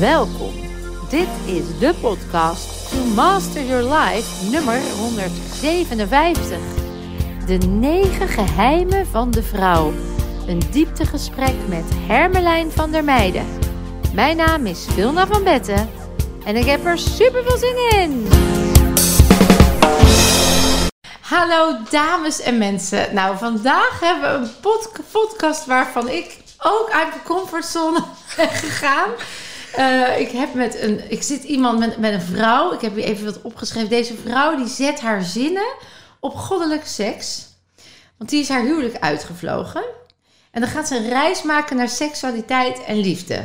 Welkom. Dit is de podcast To Master Your Life nummer 157. De negen geheimen van de vrouw. Een dieptegesprek met Hermelijn van der Meijden. Mijn naam is Vilna van Betten en ik heb er super veel zin in. Hallo dames en mensen. Nou, vandaag hebben we een pod- podcast waarvan ik ook uit de comfortzone ben gegaan. Eh, ik heb met een, ik zit iemand met, met een vrouw. Ik heb hier even wat opgeschreven. Deze vrouw die zet haar zinnen op goddelijke seks. Want die is haar huwelijk uitgevlogen. En dan gaat ze een reis maken naar seksualiteit en liefde.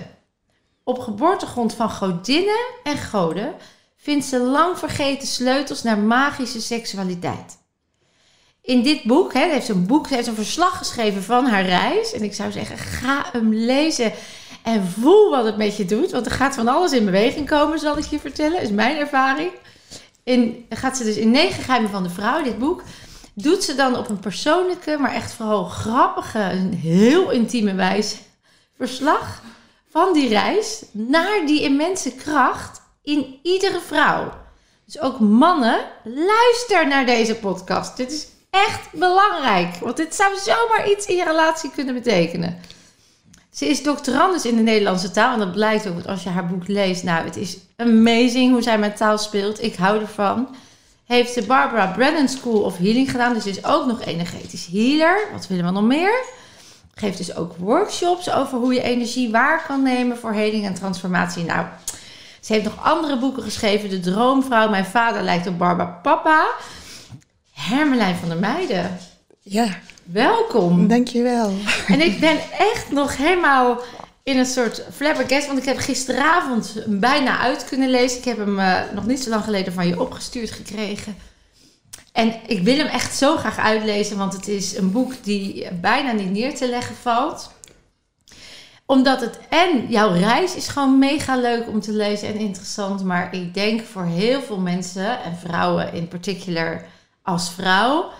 Op geboortegrond van godinnen en goden vindt ze lang vergeten sleutels naar magische seksualiteit. In dit boek, hè, heeft ze een boek, ze heeft een verslag geschreven van haar reis. En ik zou zeggen, ga hem lezen en voel wat het met je doet. Want er gaat van alles in beweging komen, zal ik je vertellen. is mijn ervaring. In, gaat ze dus in negen geheimen van de vrouw, dit boek, doet ze dan op een persoonlijke, maar echt vooral grappige, een heel intieme wijze verslag van die reis naar die immense kracht in iedere vrouw. Dus ook mannen, luister naar deze podcast. Dit is echt belangrijk, want dit zou zomaar iets in je relatie kunnen betekenen. Ze is doctorandus in de Nederlandse taal en dat blijkt ook als je haar boek leest. Nou, het is amazing hoe zij met taal speelt. Ik hou ervan. Heeft de Barbara Brennan School of Healing gedaan, dus is ook nog energetisch healer. Wat willen we nog meer? Geeft dus ook workshops over hoe je energie waar kan nemen voor heling en transformatie. Nou, ze heeft nog andere boeken geschreven. De Droomvrouw, Mijn vader lijkt op Barbara Papa. Hermelijn van der Meijden, Ja, welkom. dankjewel. En ik ben echt nog helemaal in een soort flabbergast. Want ik heb gisteravond hem bijna uit kunnen lezen. Ik heb hem eh, nog niet zo lang geleden van je opgestuurd gekregen. En ik wil hem echt zo graag uitlezen. Want het is een boek die bijna niet neer te leggen valt. Omdat het en jouw reis is gewoon mega leuk om te lezen en interessant. Maar ik denk voor heel veel mensen en vrouwen in particular als vrouw...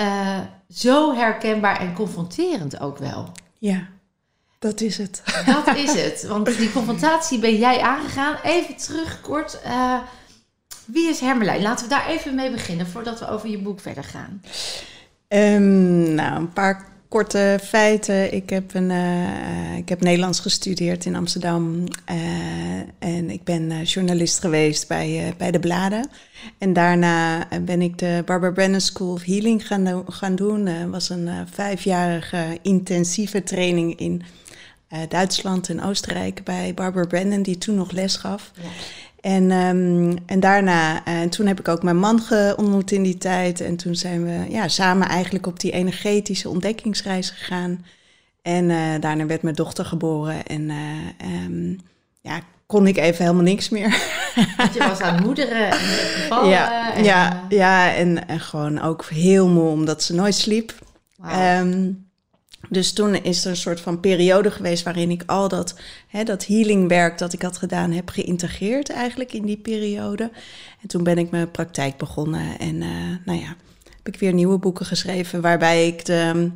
eh, zo herkenbaar en confronterend ook wel. Ja, dat is het. Dat is het. Want die confrontatie ben jij aangegaan. Even terug kort. eh, wie is Hermelijn? Laten we daar even mee beginnen voordat we over je boek verder gaan. Ehm, nou, een paar korte feiten. Ik heb, een, eh, ik heb Nederlands gestudeerd in Amsterdam. eh, en ik ben eh, journalist geweest bij, bij de Bladen. En daarna ben ik de Barbara Brennan School of Healing gaan, gaan doen. Het was een vijfjarige intensieve training in Duitsland en Oostenrijk bij Barbara Brennan, die toen nog les gaf. En, ehm, en daarna, eh, en toen heb ik ook mijn man ontmoet in die tijd. En toen zijn we ja, samen eigenlijk op die energetische ontdekkingsreis gegaan. En eh, daarna werd mijn dochter geboren. En eh, ehm, ja, kon ik even helemaal niks meer. Want je was aan moederen en gevallen. ja, en, ja, ja en, en gewoon ook heel moe omdat ze nooit sliep. Ehm, dus toen is er een soort van periode geweest waarin ik al dat, hè, dat healingwerk dat ik had gedaan heb geïntegreerd eigenlijk in die periode. En toen ben ik mijn praktijk begonnen en eh, nou ja, heb ik weer nieuwe boeken geschreven waarbij ik de...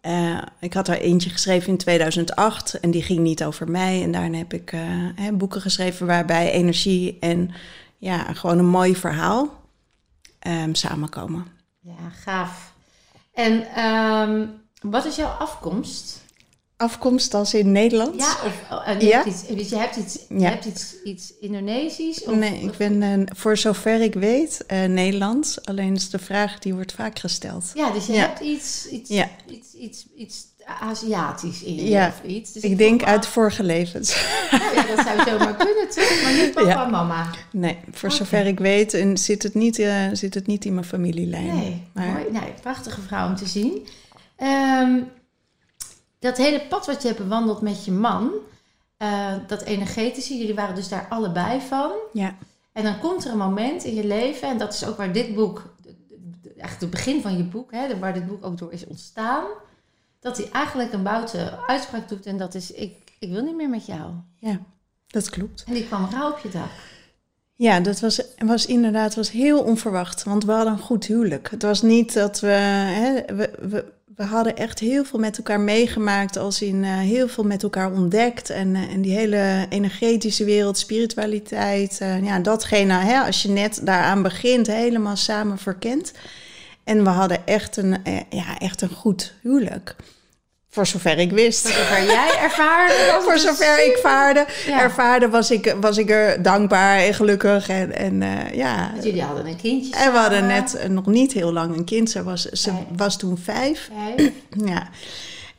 eh, ik had er eentje geschreven in 2008 en die ging niet over mij. En daarna heb ik eh, hè, boeken geschreven waarbij energie en ja, gewoon een mooi verhaal ehm, samenkomen. ja, gaaf. En ehm, wat is jouw afkomst? Afkomst als in Nederland? Ja, of oh, je, Ja? Hebt iets, dus je hebt iets, je hebt iets, iets Indonesisch? Of, Nee, ik ben eh, voor zover ik weet eh, Nederlands. Alleen is de vraag die wordt vaak gesteld. Ja, dus je Ja. hebt iets, iets, Ja. iets, iets, iets Aziatisch in je Ja. of iets. Dus ik denk uit vorige levens. Nou ja, dat zou zomaar kunnen, toch? Maar niet papa Ja. en mama. Nee, voor zover ik weet en zit, het niet, eh, zit het niet in mijn familielijn. Nee, maar, mooi. Nee, prachtige vrouw om te zien. Ehm, dat hele pad wat je hebt bewandeld met je man, eh, dat energetische, jullie waren dus daar allebei van. Ja, En dan komt er een moment in je leven, en dat is ook waar dit boek, eigenlijk het begin van je boek, hè, waar dit boek ook door is ontstaan, dat hij eigenlijk een boute uitspraak doet en dat is, ik, ik wil niet meer met jou. ja, dat klopt. En die kwam rauw op je dak. Ja, dat was, was inderdaad was heel onverwacht. Want we hadden een goed huwelijk. Het was niet dat we. Hè, we, we, we hadden echt heel veel met elkaar meegemaakt. Als in uh, heel veel met elkaar ontdekt. En, uh, en die hele energetische wereld, spiritualiteit. Uh, ja, datgene, hè, als je net daaraan begint, helemaal samen verkent. En we hadden echt een, ja, echt een goed huwelijk. Voor zover ik wist. Voor zover jij ervaarde. Voor zover ik vaarde, ja. ervaarde, was ik, was ik er dankbaar en gelukkig. En, en uh, ja. Jullie hadden een kindje. En we hadden net uh, nog niet heel lang een kind. Ze was, ze vijf. was toen vijf. vijf. Ja.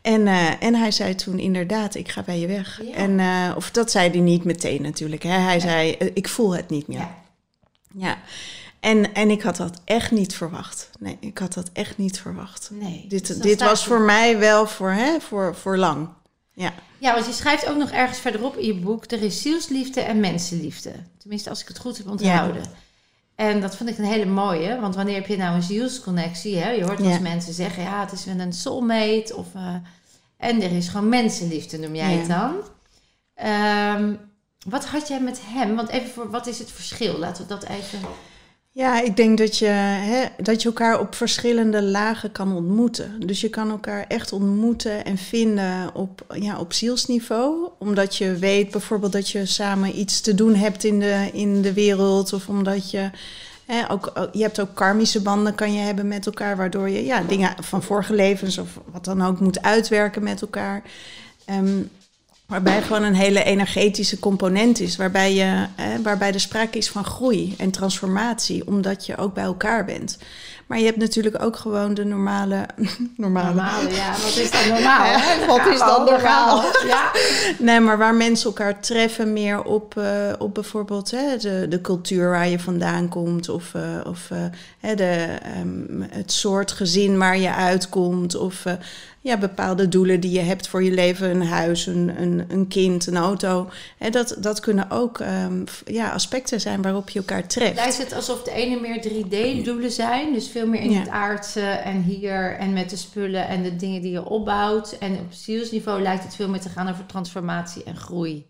En, uh, en hij zei toen inderdaad, ik ga bij je weg. Ja. En, of dat zei hij niet meteen natuurlijk. Hè. Hij zei, ik voel het niet meer. Ja. Ja. En, en ik had dat echt niet verwacht. Nee, ik had dat echt niet verwacht. Nee, dit dus dit was voor mij wel voor, hè, voor, voor lang. Ja. ja, want je schrijft ook nog ergens verderop in je boek... er is zielsliefde en mensenliefde. Tenminste, als ik het goed heb onthouden. Ja. En dat vond ik een hele mooie. Want wanneer heb je nou een zielsconnectie? Hè? Je hoort wel ja. mensen zeggen... ja, het is met een soulmate. Of, uh, en er is gewoon mensenliefde, noem jij het dan. Um, wat had jij met hem? Want even voor, wat is het verschil? Laten we dat even... Ja, ik denk dat je, hè, dat je elkaar op verschillende lagen kan ontmoeten. Dus je kan elkaar echt ontmoeten en vinden op, ja, op zielsniveau. Omdat je weet bijvoorbeeld dat je samen iets te doen hebt in de, in de wereld. Of omdat je. Hè, ook, je hebt ook karmische banden kan je hebben met elkaar, waardoor je ja, dingen van vorige levens of wat dan ook moet uitwerken met elkaar. Um, Waarbij gewoon een hele energetische component is. Waarbij, je, eh, waarbij er sprake is van groei en transformatie. Omdat je ook bij elkaar bent. Maar je hebt natuurlijk ook gewoon de normale... normale, normale ja. Wat is dan normaal? Hè? Wat is dan normaal? Ja. Nee, maar waar mensen elkaar treffen meer op, uh, op bijvoorbeeld hè, de, de cultuur waar je vandaan komt. Of, uh, of uh, de, um, het soort gezin waar je uitkomt. Of ja, bepaalde doelen die je hebt voor je leven. Een huis, een, een, een kind, een auto. Hè, dat, dat kunnen ook um, ja, aspecten zijn waarop je elkaar treft. Lijkt het alsof de ene meer 3D-doelen zijn. Dus veel meer in ja. het aardse en hier en met de spullen en de dingen die je opbouwt. En op zielsniveau lijkt het veel meer te gaan over transformatie en groei.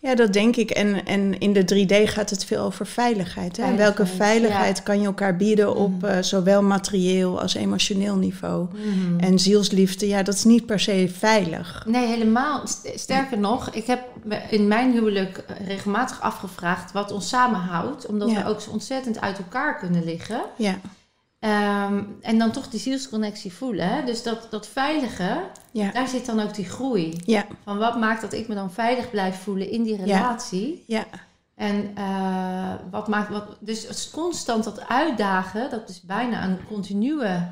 Ja, dat denk ik. En, en in de 3D gaat het veel over veiligheid. Hè? En welke veiligheid ja. kan je elkaar bieden op mm. uh, zowel materieel als emotioneel niveau? Mm. En zielsliefde, ja, dat is niet per se veilig. Nee, helemaal. Sterker nog, ik heb in mijn huwelijk regelmatig afgevraagd wat ons samenhoudt. Omdat ja. we ook zo ontzettend uit elkaar kunnen liggen. Ja. Um, en dan toch die zielsconnectie voelen. Hè? Dus dat, dat veilige, ja. daar zit dan ook die groei. Ja. Van wat maakt dat ik me dan veilig blijf voelen in die relatie. Ja. En uh, wat maakt... Wat, dus het is constant dat uitdagen, dat is bijna een continue...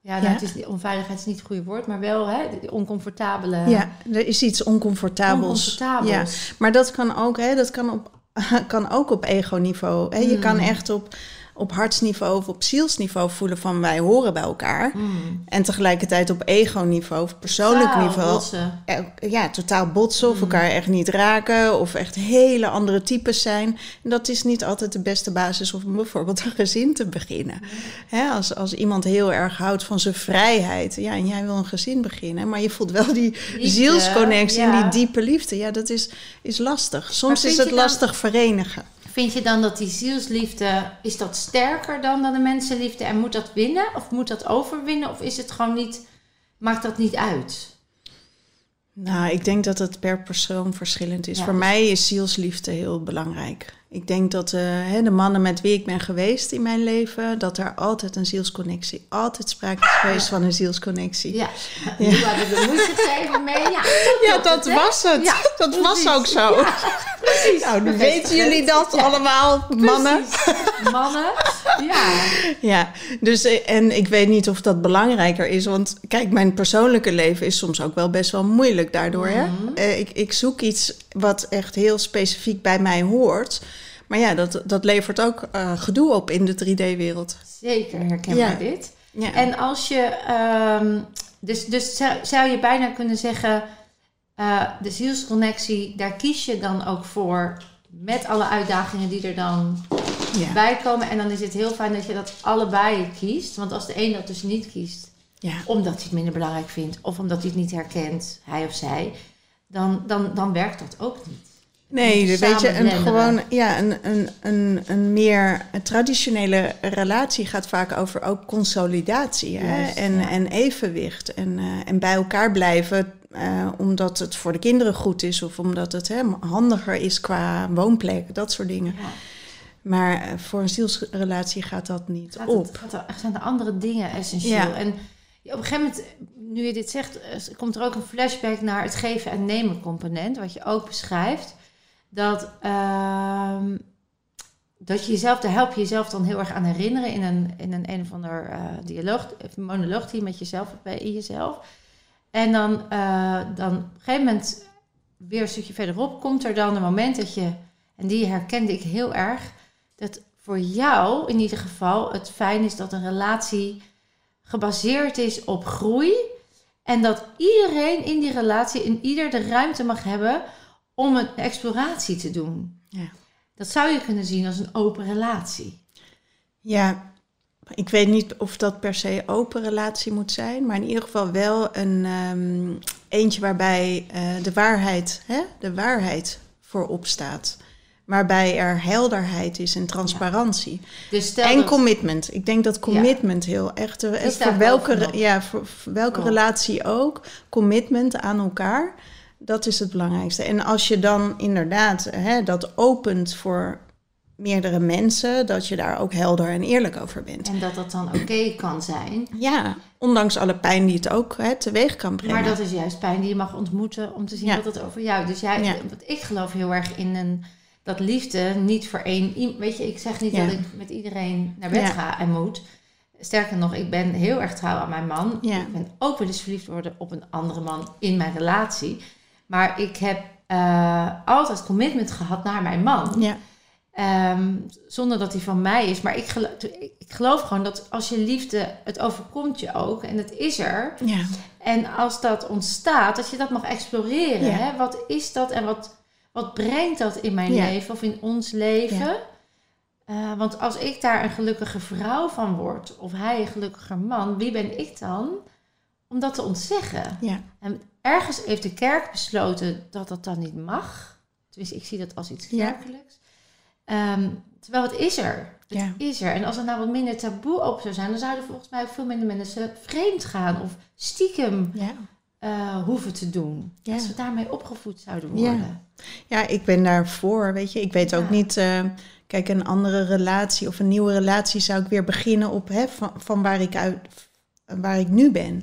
Ja, nou, het is, onveiligheid is niet het goede woord, maar wel hè, oncomfortabele... Ja, er is iets oncomfortabels. oncomfortabels. Ja. Maar dat kan ook, hè, dat kan, op, kan ook op ego-niveau. Hè? Je Mm. kan echt op op hartsniveau of op zielsniveau voelen van wij horen bij elkaar. Mm. En tegelijkertijd op ego-niveau of persoonlijk niveau. botsen. Ja, totaal botsen of Mm. elkaar echt niet raken of echt hele andere types zijn. En dat is niet altijd de beste basis om bijvoorbeeld een gezin te beginnen. Hè, als, als iemand heel erg houdt van zijn vrijheid, ja, en jij wil een gezin beginnen, maar je voelt wel die Liefde, zielsconnectie ja. en die diepe liefde. Ja, dat is, is lastig. Soms is het dan- lastig verenigen. Vind je dan dat die zielsliefde, is dat sterker dan, dan de mensenliefde? En moet dat winnen? Of moet dat overwinnen? Of is het gewoon niet, maakt dat niet uit? Nou, ik denk dat het per persoon verschillend is. Ja, Voor mij is zielsliefde heel belangrijk. Ik denk dat uh, hè, de mannen met wie ik ben geweest in mijn leven, dat er altijd een zielsconnectie, altijd sprake is geweest van een zielsconnectie. Ja, nu hadden we moeite mee. Ja, Ja, dat was het. Ja, dat was ook zo. Precies. Nou, nu weten jullie dat Ja, allemaal, mannen. precies. Mannen, ja. Ja, dus eh, en ik weet niet of dat belangrijker is, want kijk, mijn persoonlijke leven is soms ook wel best wel moeilijk daardoor. Hè? Mhm. Eh, ik, ik zoek iets wat echt heel specifiek bij mij hoort. Maar ja, dat, dat levert ook eh, gedoe op in de 3D-wereld. Zeker herkenbaar Ja. dit. Ja. En als je, ehm, dus, dus zou, zou je bijna kunnen zeggen, eh, de zielsconnectie, daar kies je dan ook voor met alle uitdagingen die er dan ja. bij komen. En dan is het heel fijn dat je dat allebei kiest. Want als de een dat dus niet kiest, Ja. omdat hij het minder belangrijk vindt, of omdat hij het niet herkent, hij of zij, dan, dan, dan werkt dat ook niet. Nee, weet je, een, gewoon, ja, een, een, een, een meer een traditionele relatie gaat vaak over ook consolidatie hè? En, ja. en evenwicht. En, eh, en bij elkaar blijven eh, omdat het voor de kinderen goed is of omdat het hè, handiger is qua woonplek, dat soort dingen. Ja. Maar eh, voor een zielsrelatie gaat dat niet Gaat op. het, gaat er, zijn er andere dingen essentieel. Ja. En op een gegeven moment, nu je dit zegt, eh, komt er ook een flashback naar het geven en nemen component, wat je ook beschrijft. Dat, ehm, dat je jezelf, daar help je jezelf dan heel erg aan herinneren in een, in een een of ander eh, dialoog, monoloog die je met jezelf hebt bij in jezelf. En dan, eh, dan op een gegeven moment, weer een stukje verderop, komt er dan een moment dat je, en die herkende ik heel erg, dat voor jou in ieder geval het fijn is dat een relatie gebaseerd is op groei. En dat iedereen in die relatie, in ieder de ruimte mag hebben om een exploratie te doen. Ja. Dat zou je kunnen zien als een open relatie. Ja, ik weet niet of dat per se open relatie moet zijn, maar in ieder geval wel een ehm, eentje waarbij eh, de waarheid, hè, de waarheid voorop staat. Waarbij er helderheid is en transparantie. Dus en dat, commitment. Ik denk dat commitment heel echt, eh, voor welke, ja, voor, voor welke relatie ook, commitment aan elkaar, dat is het belangrijkste. En als je dan inderdaad hè, dat opent voor meerdere mensen, dat je daar ook helder en eerlijk over bent. en dat dat dan oké kan zijn. Ja, ondanks alle pijn die het ook hè, teweeg kan brengen. Maar dat is juist pijn die je mag ontmoeten om te zien Ja. wat het over jou. Dus jij, Ja. want ik geloof heel erg in een dat liefde niet voor één. Weet je, ik zeg niet Ja. dat ik met iedereen naar bed ga en moet. Sterker nog, ik ben heel erg trouw aan mijn man. Ja. Ik ben ook wel eens verliefd worden op een andere man in mijn relatie. Maar ik heb eh, altijd commitment gehad naar mijn man. Ja, Ehm, zonder dat hij van mij is. Maar ik geloof, ik geloof gewoon dat als je liefde, het overkomt je ook. En het is er. ja, En als dat ontstaat, dat je dat mag exploreren. Ja. Hè? Wat is dat en wat, wat brengt dat in mijn Ja. leven of in ons leven? Ja. Eh, want als ik daar een gelukkige vrouw van word, of hij een gelukkiger man, wie ben ik dan om dat te ontzeggen? ja, En ergens heeft de kerk besloten dat dat dan niet mag. Tenminste, ik zie dat als iets kerkelijks. Ehm, terwijl het is er. Het Ja. is er. En als er nou wat minder taboe op zou zijn, dan zouden volgens mij ook veel minder mensen vreemd gaan of stiekem ja. eh, hoeven te doen. Ja. Als we daarmee opgevoed zouden worden. Ja, ik ben daarvoor, weet je. Ik weet ook niet, eh, kijk, een andere relatie of een nieuwe relatie zou ik weer beginnen op, hè, van, van waar ik uit, waar ik nu ben.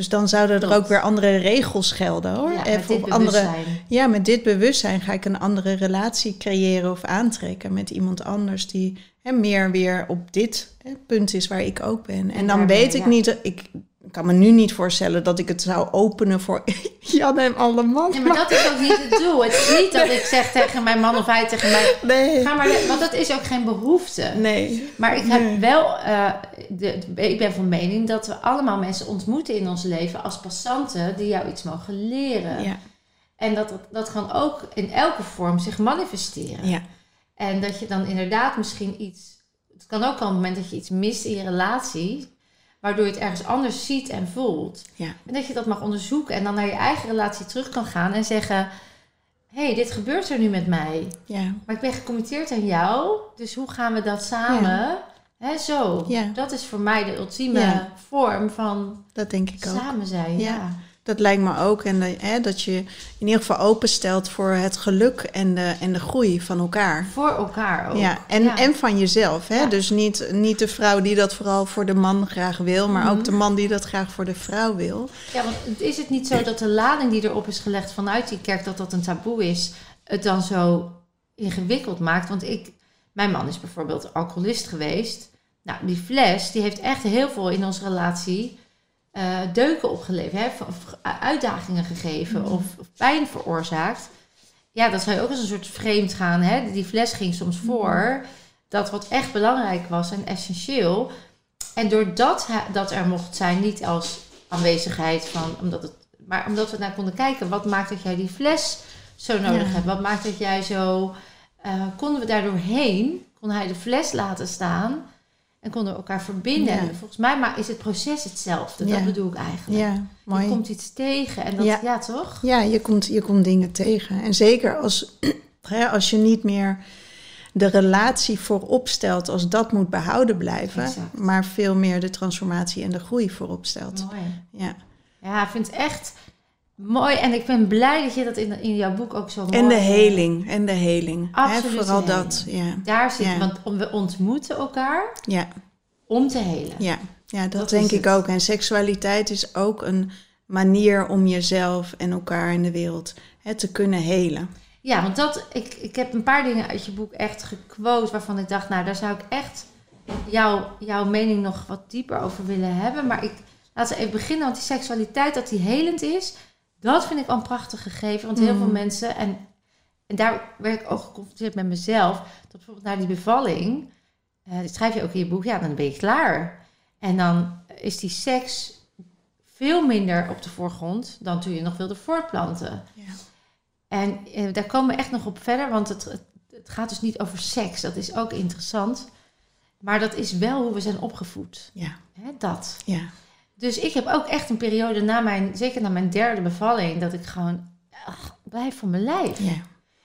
Dus dan zouden er ook weer andere regels gelden, hoor. Ja, Even met dit op andere, bewustzijn. ja, met dit bewustzijn ga ik een andere relatie creëren of aantrekken met iemand anders die hè, meer weer op dit hè, punt is waar ik ook ben. En, En dan daarmee, weet ik ja. niet, ik kan me nu niet voorstellen dat ik het zou openen voor Jan en alle man. Ja, maar dat is ook niet het doel. Het is niet dat ik zeg tegen mijn man of hij tegen mij... Nee. Ga maar, want dat is ook geen behoefte. Nee. Maar ik heb Nee. wel, eh, de, ik ben van mening dat we allemaal mensen ontmoeten in ons leven als passanten die jou iets mogen leren. Ja. En dat, dat, dat kan ook in elke vorm zich manifesteren. Ja. En dat je dan inderdaad misschien iets. Het kan ook al een moment dat je iets mist in je relatie, waardoor je het ergens anders ziet en voelt. Ja. En dat je dat mag onderzoeken en dan naar je eigen relatie terug kan gaan en zeggen: Hé, hey, dit gebeurt er nu met mij. Ja. Maar ik ben gecommitteerd aan jou, dus hoe gaan we dat samen? Hè, zo. Ja. Dat is voor mij de ultieme vorm van Dat denk ik ook. samen zijn. Ja. Dat lijkt me ook. En dat- hè, dat je in ieder geval openstelt voor het geluk en de, en de groei van elkaar. Voor elkaar ook. Ja, en, Ja. en van jezelf. Hè? Ja. Dus niet, niet de vrouw die dat vooral voor de man graag wil, maar Mhm. ook de man die dat graag voor de vrouw wil. Ja, want is het niet zo dat de lading die erop is gelegd vanuit die kerk, dat dat een taboe is, het dan zo ingewikkeld maakt? Want ik, mijn man is bijvoorbeeld alcoholist geweest. Nou, die fles, die heeft echt heel veel in onze relatie eh, deuken opgeleverd, hè? of- uitdagingen gegeven of, of pijn veroorzaakt. Ja, dat zou je ook als een soort vreemd gaan. Hè? Die fles ging soms voor dat wat echt belangrijk was en essentieel. En doordat dat er mocht zijn, niet als aanwezigheid van, omdat het, maar omdat we naar konden kijken, wat maakt dat jij die fles zo nodig Ja. hebt? Wat maakt dat jij zo, eh, konden we daar doorheen, kon hij de fles laten staan en konden elkaar verbinden. Ja. En volgens mij maar is het proces hetzelfde, Ja. dat bedoel ik eigenlijk. Ja, Je mooi. komt iets tegen en dat, ja, Ja. toch? Ja, je komt, je komt dingen tegen. En zeker als, Hè, als je niet meer de relatie voorop stelt als dat moet behouden blijven, Exact. maar veel meer de transformatie en de groei voorop stelt. Mooi. Ja. Ja, ik vind het echt mooi. En ik ben blij dat je dat in, in jouw boek ook zo mooi... En de heling, en de heling. Absoluut vooral dat. Ja. Daar zit, Ja. want we ontmoeten elkaar Ja, om te helen. ja. ja, dat, Dat denk ik het. ook. En seksualiteit is ook een manier om jezelf en elkaar in de wereld hè, te kunnen helen. Ja, want dat, ik, ik heb een paar dingen uit je boek echt gequote waarvan ik dacht, nou, daar zou ik echt jou, jouw mening nog wat dieper over willen hebben. Maar ik laat ze even beginnen, want die seksualiteit, dat die helend is, dat vind ik wel een prachtig gegeven. Want heel Mm. veel mensen, en, en daar werd ik ook geconfronteerd met mezelf, dat bijvoorbeeld na die bevalling, eh, dat schrijf je ook in je boek, ja, dan ben je klaar. En dan is die seks veel minder op de voorgrond dan toen je nog wilde voortplanten. Ja. En eh, daar komen we echt nog op verder, want het, het, het gaat dus niet over seks. Dat is ook interessant. Maar dat is wel hoe we zijn opgevoed. Ja, dat. ja, Dus ik heb ook echt een periode na mijn, zeker na mijn derde bevalling, dat ik gewoon, ach, blijf van mijn lijf. ja,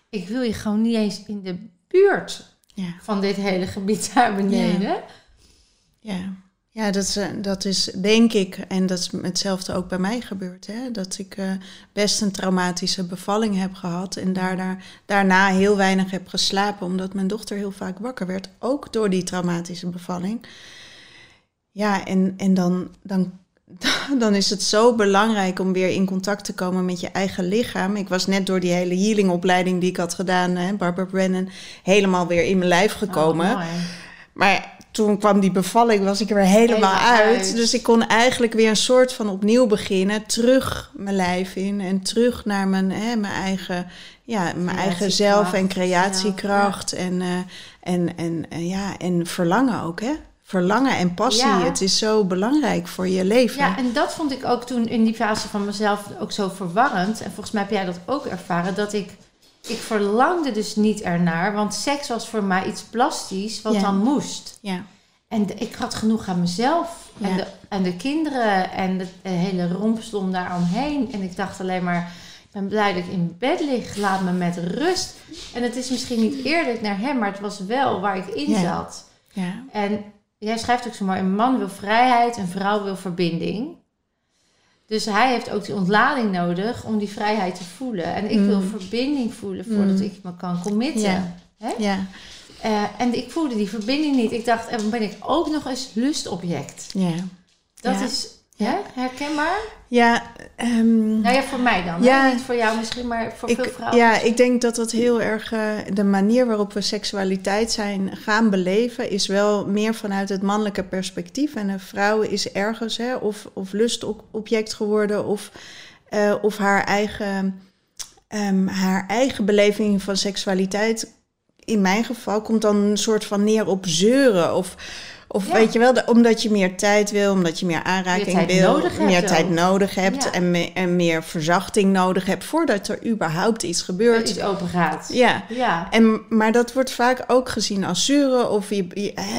Ik wil je gewoon niet eens in de buurt ja. van dit hele gebied daar beneden. Ja, ja dat, is, eh, dat is denk ik, en dat is hetzelfde ook bij mij gebeurd, hè, dat ik eh, best een traumatische bevalling heb gehad en daarna, daarna heel weinig heb geslapen, omdat mijn dochter heel vaak wakker werd, ook door die traumatische bevalling. Ja, en, en dan, dan, dan is het zo belangrijk om weer in contact te komen met je eigen lichaam. Ik was net door die hele healingopleiding die ik had gedaan, hè, Barbara Brennan, helemaal weer in mijn lijf gekomen. Oh, mooi. Maar toen kwam die bevalling, was ik er weer helemaal, Helemaal uit. uit. Dus ik kon eigenlijk weer een soort van opnieuw beginnen. Terug mijn lijf in en terug naar mijn, hè, mijn eigen, ja, mijn eigen zelf en creatiekracht. En, eh, en, en, en ja, en verlangen ook, hè? Verlangen en passie. Ja. Het is zo belangrijk voor je leven. Ja, en dat vond ik ook toen in die fase van mezelf ook zo verwarrend. En volgens mij heb jij dat ook ervaren. Dat ik, ik verlangde dus niet ernaar. Want seks was voor mij iets plastisch wat Ja. dan moest. ja. En de- ik had genoeg aan mezelf. En, de, en de kinderen en de, de hele rompslom daaromheen. En ik dacht alleen maar... Ik ben blij dat ik in bed lig. Laat me met rust. En het is misschien niet eerlijk naar hem. Maar het was wel waar ik in Ja. zat. ja. En jij schrijft ook zo mooi, een man wil vrijheid, een vrouw wil verbinding. Dus hij heeft ook die ontlading nodig om die vrijheid te voelen. En ik wil Mm. verbinding voelen voordat Mm. ik me kan committen. Ja. Hè? ja. Eh, en ik voelde die verbinding niet. Ik dacht, en dan ben ik ook nog eens lustobject. ja. Dat Ja. is hè, herkenbaar. Ja, ehm, Nou ja, voor mij dan. Ja. Niet voor jou misschien, maar voor veel vrouwen. ja, ik denk dat dat heel erg eh, de manier waarop we seksualiteit zijn gaan beleven, is wel meer vanuit het mannelijke perspectief. En een vrouw is ergens hè, of, of lustobject geworden, of, eh, of haar, eigen, ehm, haar eigen beleving van seksualiteit. In mijn geval komt dan een soort van neer op zeuren. Of, of Ja. weet je wel, de- omdat je meer tijd wil, omdat je meer aanraking Meer wil, nodig hebt meer tijd ook. nodig hebt Ja. en, me- en meer verzachting nodig hebt voordat er überhaupt iets gebeurt. iets open gaat. Ja. Ja. En, maar dat wordt vaak ook gezien als zeuren of je,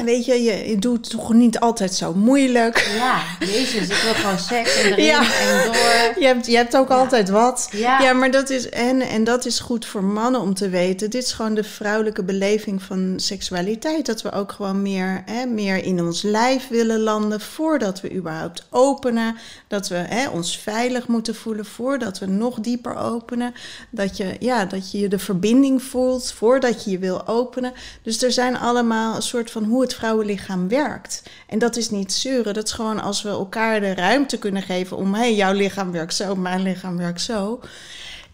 weet je, je, je doet toch niet altijd zo moeilijk. Ja, jezus, ik wil gewoon seks en erin Ja. en door. Je hebt, je hebt ook altijd wat. Ja. Ja, maar dat is, en, en dat is goed voor mannen om te weten. Dit is gewoon de vrouwelijke beleving van seksualiteit. Dat we ook gewoon meer, hè, meer in ons lijf willen landen voordat we überhaupt openen. Dat we hè, ons veilig moeten voelen voordat we nog dieper openen. Dat je, ja, dat je de verbinding voelt voordat je je wil openen. Dus er zijn allemaal een soort van hoe het vrouwenlichaam werkt. En dat is niet zeuren. Dat is gewoon als we elkaar de ruimte kunnen geven om... hé, hey, jouw lichaam werkt zo, mijn lichaam werkt zo.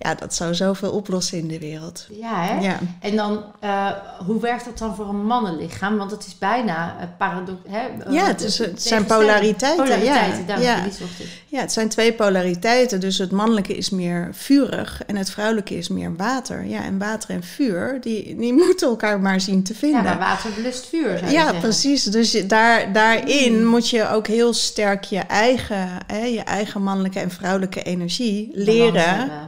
Ja, dat zou zoveel oplossen in de wereld. Ja, hè? Ja. En dan, eh, hoe werkt dat dan voor een mannenlichaam? Want het is bijna uh, paradox. Hè? Eh, Ja, het, is, het zijn polariteiten. Polariteiten, ja. ja. ja, het zijn twee polariteiten. Dus het mannelijke is meer vurig en het vrouwelijke is meer water. Ja, en water en vuur, die, die moeten elkaar maar zien te Ja, vinden. maar water blust vuur, zou je Ja, zeggen. precies. Dus je, daar, daarin Mm. moet je ook heel sterk je eigen, hè, je eigen mannelijke en vrouwelijke energie leren, hebben.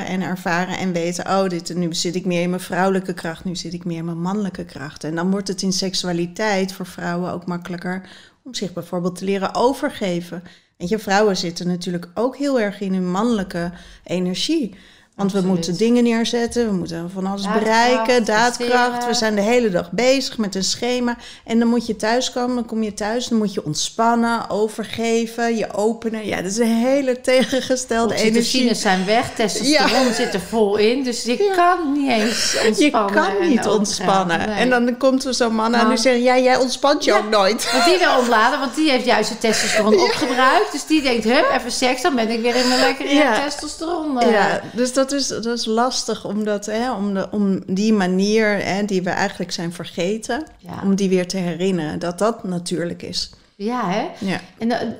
En ervaren en weten. Oh, dit, nu zit ik meer in mijn vrouwelijke kracht, nu zit ik meer in mijn mannelijke kracht. En dan wordt het in seksualiteit voor vrouwen ook makkelijker om zich bijvoorbeeld te leren overgeven. Weet je, vrouwen zitten natuurlijk ook heel erg in hun mannelijke energie. Want we moeten dingen neerzetten, we moeten van alles Daadkracht, bereiken, daadkracht. We zijn de hele dag bezig met een schema. En dan moet je thuiskomen, dan kom je thuis, dan moet je ontspannen, overgeven, je openen. Ja, dat is een hele tegengestelde energie. Oxytocines zijn weg, testosteron zit er vol in. Dus ik kan niet eens Je ontspannen. kan en niet ontspannen. ja, nee. En dan komt er zo'n man aan Nou. die zegt, ja, jij ontspant je Ja. ook nooit. Want die wil ontladen, want die heeft juist het testosteron opgebruikt. Dus die denkt, hup, even seks, dan ben ik weer in mijn lekkere Ja. testosteron. eh. Ja, dus dat is, dat is lastig om, dat, hè, om, de, om die manier hè, die we eigenlijk zijn vergeten, Ja. om die weer te herinneren, dat dat natuurlijk is. Ja, hè? Ja. En dan,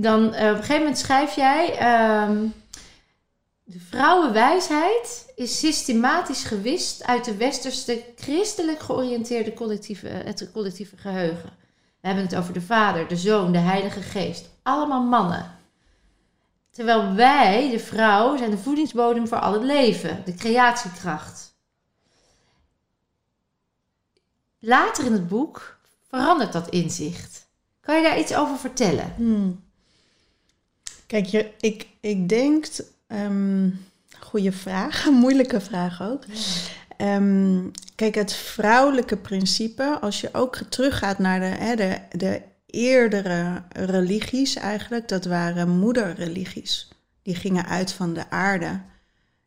dan eh, op een gegeven moment schrijf jij... ehm, de vrouwenwijsheid is systematisch gewist uit de westerse christelijk georiënteerde collectieve, het collectieve geheugen. We hebben het over de Vader, de Zoon, de Heilige Geest. Allemaal mannen. Terwijl wij, de vrouw, zijn de voedingsbodem voor al het leven, de creatiekracht. Later in het boek verandert dat inzicht. Kan je daar iets over vertellen? Hmm. Kijk, je, ik, ik denk, ehm goede vraag, moeilijke vraag ook. Ehm, kijk, het vrouwelijke principe, als je ook teruggaat naar de, hè, de, de eerdere religies eigenlijk, dat waren moederreligies. Die gingen uit van de aarde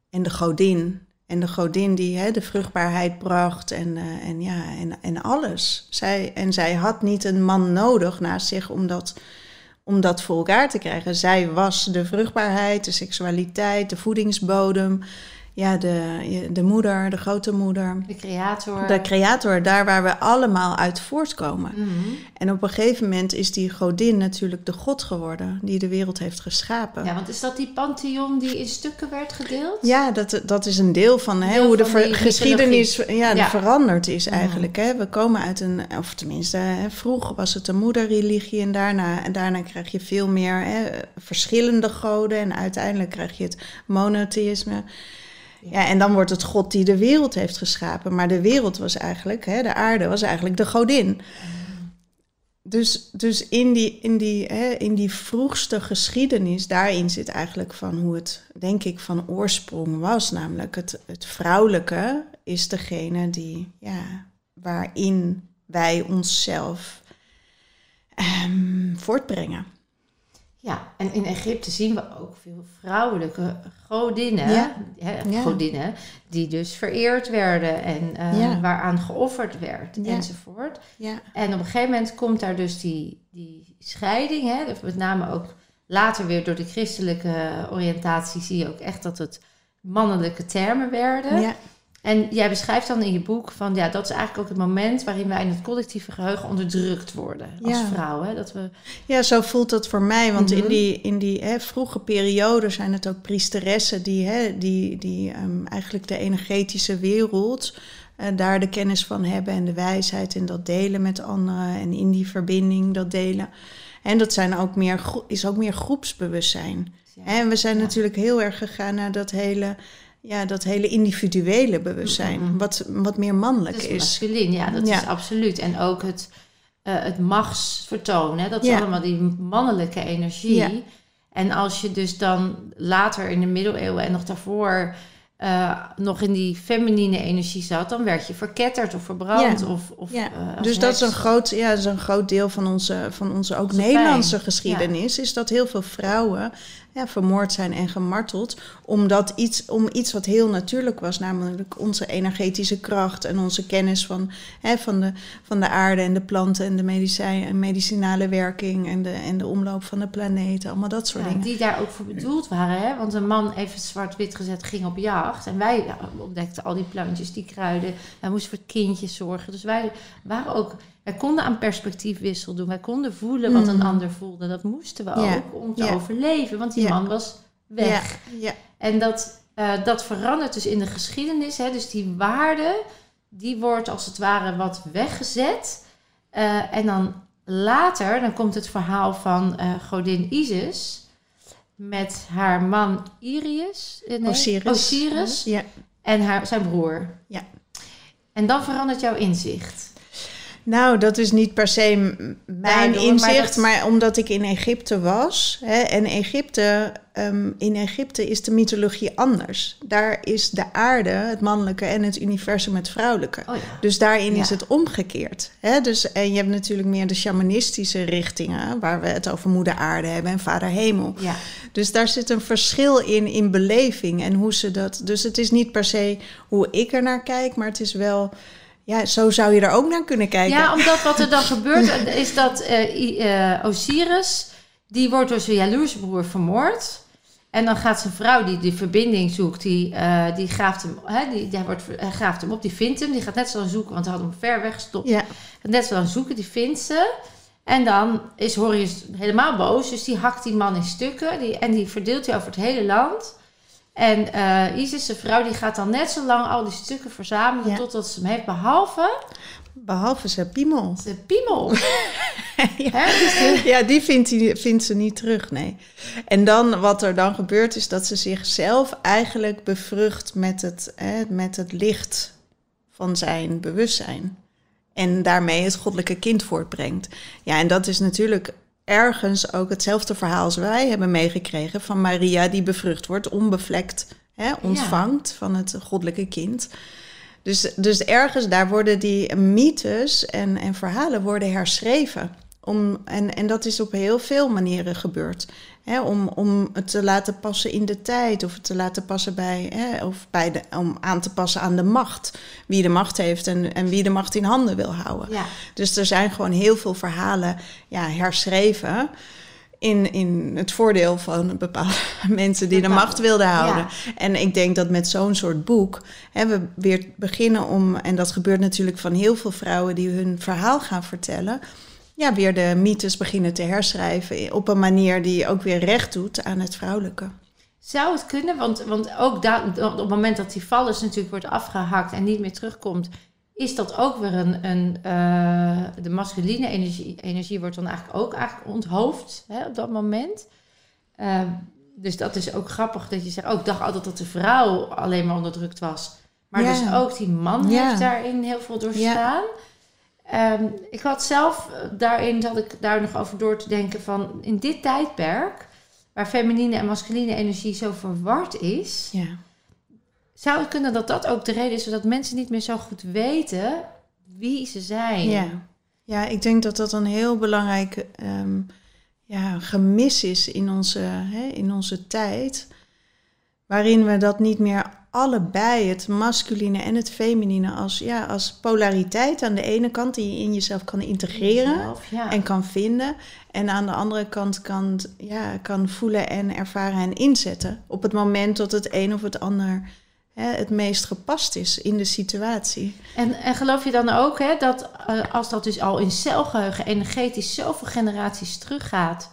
en de godin. En de godin die hè, de vruchtbaarheid bracht en, eh, en, ja, en, en alles. Zij, en zij had niet een man nodig naast zich om dat, om dat voor elkaar te krijgen. Zij was de vruchtbaarheid, de seksualiteit, de voedingsbodem. Ja, de, de moeder, de grote moeder. De creator. De creator, daar waar we allemaal uit voortkomen. Mhm. En op een gegeven moment is die godin natuurlijk de god geworden die de wereld heeft geschapen. Ja, want is dat die pantheon die in stukken werd gedeeld? Ja, dat, dat is een deel van hè, Deel hoe de van ver- die geschiedenis ja, Ja. veranderd is Mhm. eigenlijk. Hè. We komen uit een, of tenminste, hè, vroeger was het een moederreligie en daarna, en daarna krijg je veel meer hè, verschillende goden en uiteindelijk krijg je het monotheïsme. Ja, en dan wordt het God die de wereld heeft geschapen. Maar de wereld was eigenlijk, hè, de aarde was eigenlijk de godin. Dus, dus in, die, in, die, hè, in die vroegste geschiedenis, daarin zit eigenlijk van hoe het, denk ik, van oorsprong was. Namelijk het, het vrouwelijke is degene die, ja, waarin wij onszelf ehm, voortbrengen. Ja, en in Egypte zien we ook veel vrouwelijke godinnen, Ja. hè, Ja. godinnen die dus vereerd werden en eh, Ja. waaraan geofferd werd enzovoort. Ja, En op een gegeven moment komt daar dus die, die scheiding, hè, met name ook later weer door de christelijke oriëntatie zie je ook echt dat het mannelijke termen werden. En jij beschrijft dan in je boek van ja, dat is eigenlijk ook het moment waarin wij in het collectieve geheugen onderdrukt worden als Ja. vrouw. Hè? Dat we, ja, zo voelt dat voor mij. Want Mhm. in die, in die hè, vroege periode zijn het ook priesteressen die, hè, die, die ehm, eigenlijk de energetische wereld eh, daar de kennis van hebben en de wijsheid en dat delen met anderen en in die verbinding dat delen. En dat zijn ook meer, is ook meer groepsbewustzijn. ja, En we zijn Ja. natuurlijk heel erg gegaan naar dat hele, ja, dat hele individuele bewustzijn, Mhm. wat, wat meer mannelijk dat is masculin, ja, dat Ja. is absoluut. En ook het, eh het machtsvertoon, hè? dat is Ja. allemaal die mannelijke energie. Ja. En als je dus dan later in de middeleeuwen en nog daarvoor eh, nog in die feminine energie zat, dan werd je verketterd of verbrand. Ja. Of, of, Ja, eh, als dus dat is, een groot, ja, dat is een groot deel van onze, van onze ook Onze Nederlandse pijn. geschiedenis. Is dat heel veel vrouwen ja, vermoord zijn en gemarteld. Omdat iets, om iets wat heel natuurlijk was, namelijk onze energetische kracht en onze kennis van, hè, van, de, van de aarde en de planten en de medicijn, en medicinale werking en de, en de omloop van de planeten. Allemaal dat soort Ja, dingen. die daar ook voor bedoeld waren. Hè? Want een man, even zwart-wit gezet, ging op jacht. En wij ontdekten al die plantjes, die kruiden. Wij moesten voor kindjes zorgen. Dus wij waren ook... Wij konden aan perspectiefwissel doen. Wij konden voelen wat een Mhm. ander voelde. Dat moesten we Ja, ook om te ja. overleven. Want die Ja. man was weg. Ja, ja. En dat, eh, dat verandert dus in de geschiedenis. Hè? Dus die waarde, die wordt als het ware wat weggezet. Eh, en dan later, dan komt het verhaal van eh, godin Isis met haar man Irius, nee, Osiris. Osiris Ja. en haar, zijn broer. Ja. En dan verandert jouw inzicht. Nou, dat is niet per se mijn maar inzicht, dat- maar, omdat ik in Egypte was. Hè, en Egypte, ehm, in Egypte is de mythologie anders. Daar is de aarde, het mannelijke, en het universum het vrouwelijke. Oh ja. Dus daarin is het omgekeerd. Hè? Dus, en je hebt natuurlijk meer de shamanistische richtingen, waar we het over moeder aarde hebben en vader hemel. Ja. Dus daar zit een verschil in, in beleving en hoe ze dat. Dus het is niet per se hoe ik er naar kijk, maar het is wel. Ja, zo zou je er ook naar kunnen kijken. Ja, omdat wat er dan gebeurt is dat eh, eh, Osiris, die wordt door zijn jaloerse broer vermoord. En dan gaat zijn vrouw die die verbinding zoekt, die, eh, die, graaft hem, hè, die, die wordt, hij graaft hem op, die vindt hem. Die gaat net zo lang zoeken, want hij had hem ver weggestopt. ja. Gaat net zo lang zoeken, die vindt ze. En dan is Horus helemaal boos, dus die hakt die man in stukken. Die, en die verdeelt hij over het hele land. En eh, Isis, zijn vrouw, die gaat dan net zo lang al die stukken verzamelen Ja. totdat ze hem heeft, behalve Behalve zijn piemel. zijn piemel. ja. Dus de- Ja, die vindt, vindt ze niet terug, nee. En dan, wat er dan gebeurt, is dat ze zichzelf eigenlijk bevrucht met het, hè, met het licht van zijn bewustzijn. En daarmee het goddelijke kind voortbrengt. Ja, en dat is natuurlijk ergens ook hetzelfde verhaal als wij hebben meegekregen van Maria die bevrucht wordt, onbevlekt hè, ontvangt van het goddelijke kind. Dus, dus ergens daar worden die mythes en, en verhalen worden herschreven. Om, en, en dat is op heel veel manieren gebeurd. Hè, om, om het te laten passen in de tijd, of het te laten passen bij, hè, of bij de, om aan te passen aan de macht. Wie de macht heeft en, en wie de macht in handen wil houden. ja. Dus er zijn gewoon heel veel verhalen ja, herschreven. In, in het voordeel van bepaalde mensen die de macht wilden houden. ja. En ik denk dat met zo'n soort boek hè, we weer beginnen om, en dat gebeurt natuurlijk van heel veel vrouwen die hun verhaal gaan vertellen, ja, weer de mythes beginnen te herschrijven op een manier die ook weer recht doet aan het vrouwelijke. Zou het kunnen? Want, want ook da- op het moment dat die vallers natuurlijk wordt afgehakt en niet meer terugkomt, is dat ook weer een. een eh, de masculine energie, energie wordt dan eigenlijk ook eigenlijk onthoofd hè, op dat moment. Eh, dus dat is ook grappig dat je zegt. Oh, ik dacht altijd dat de vrouw alleen maar onderdrukt was. Maar Ja. dus ook die man Ja. heeft daarin heel veel doorstaan. Ehm, ik had zelf eh, daarin, dat ik daar nog over door te denken van in dit tijdperk, waar feminine en masculine energie zo verward is, Ja. zou het kunnen dat dat ook de reden is zodat mensen niet meer zo goed weten wie ze zijn. Ja. ja, ik denk dat dat een heel belangrijk ehm, ja, gemis is in onze, hè, in onze tijd. Waarin we dat niet meer allebei, het masculine en het feminine, als, ja, als polariteit aan de ene kant die je in jezelf kan integreren ja. en kan vinden. En aan de andere kant kan, ja, kan voelen en ervaren en inzetten. Op het moment dat het een of het ander hè, het meest gepast is in de situatie. En, en geloof je dan ook hè, dat eh, als dat dus al in celgeheugen energetisch zoveel generaties teruggaat,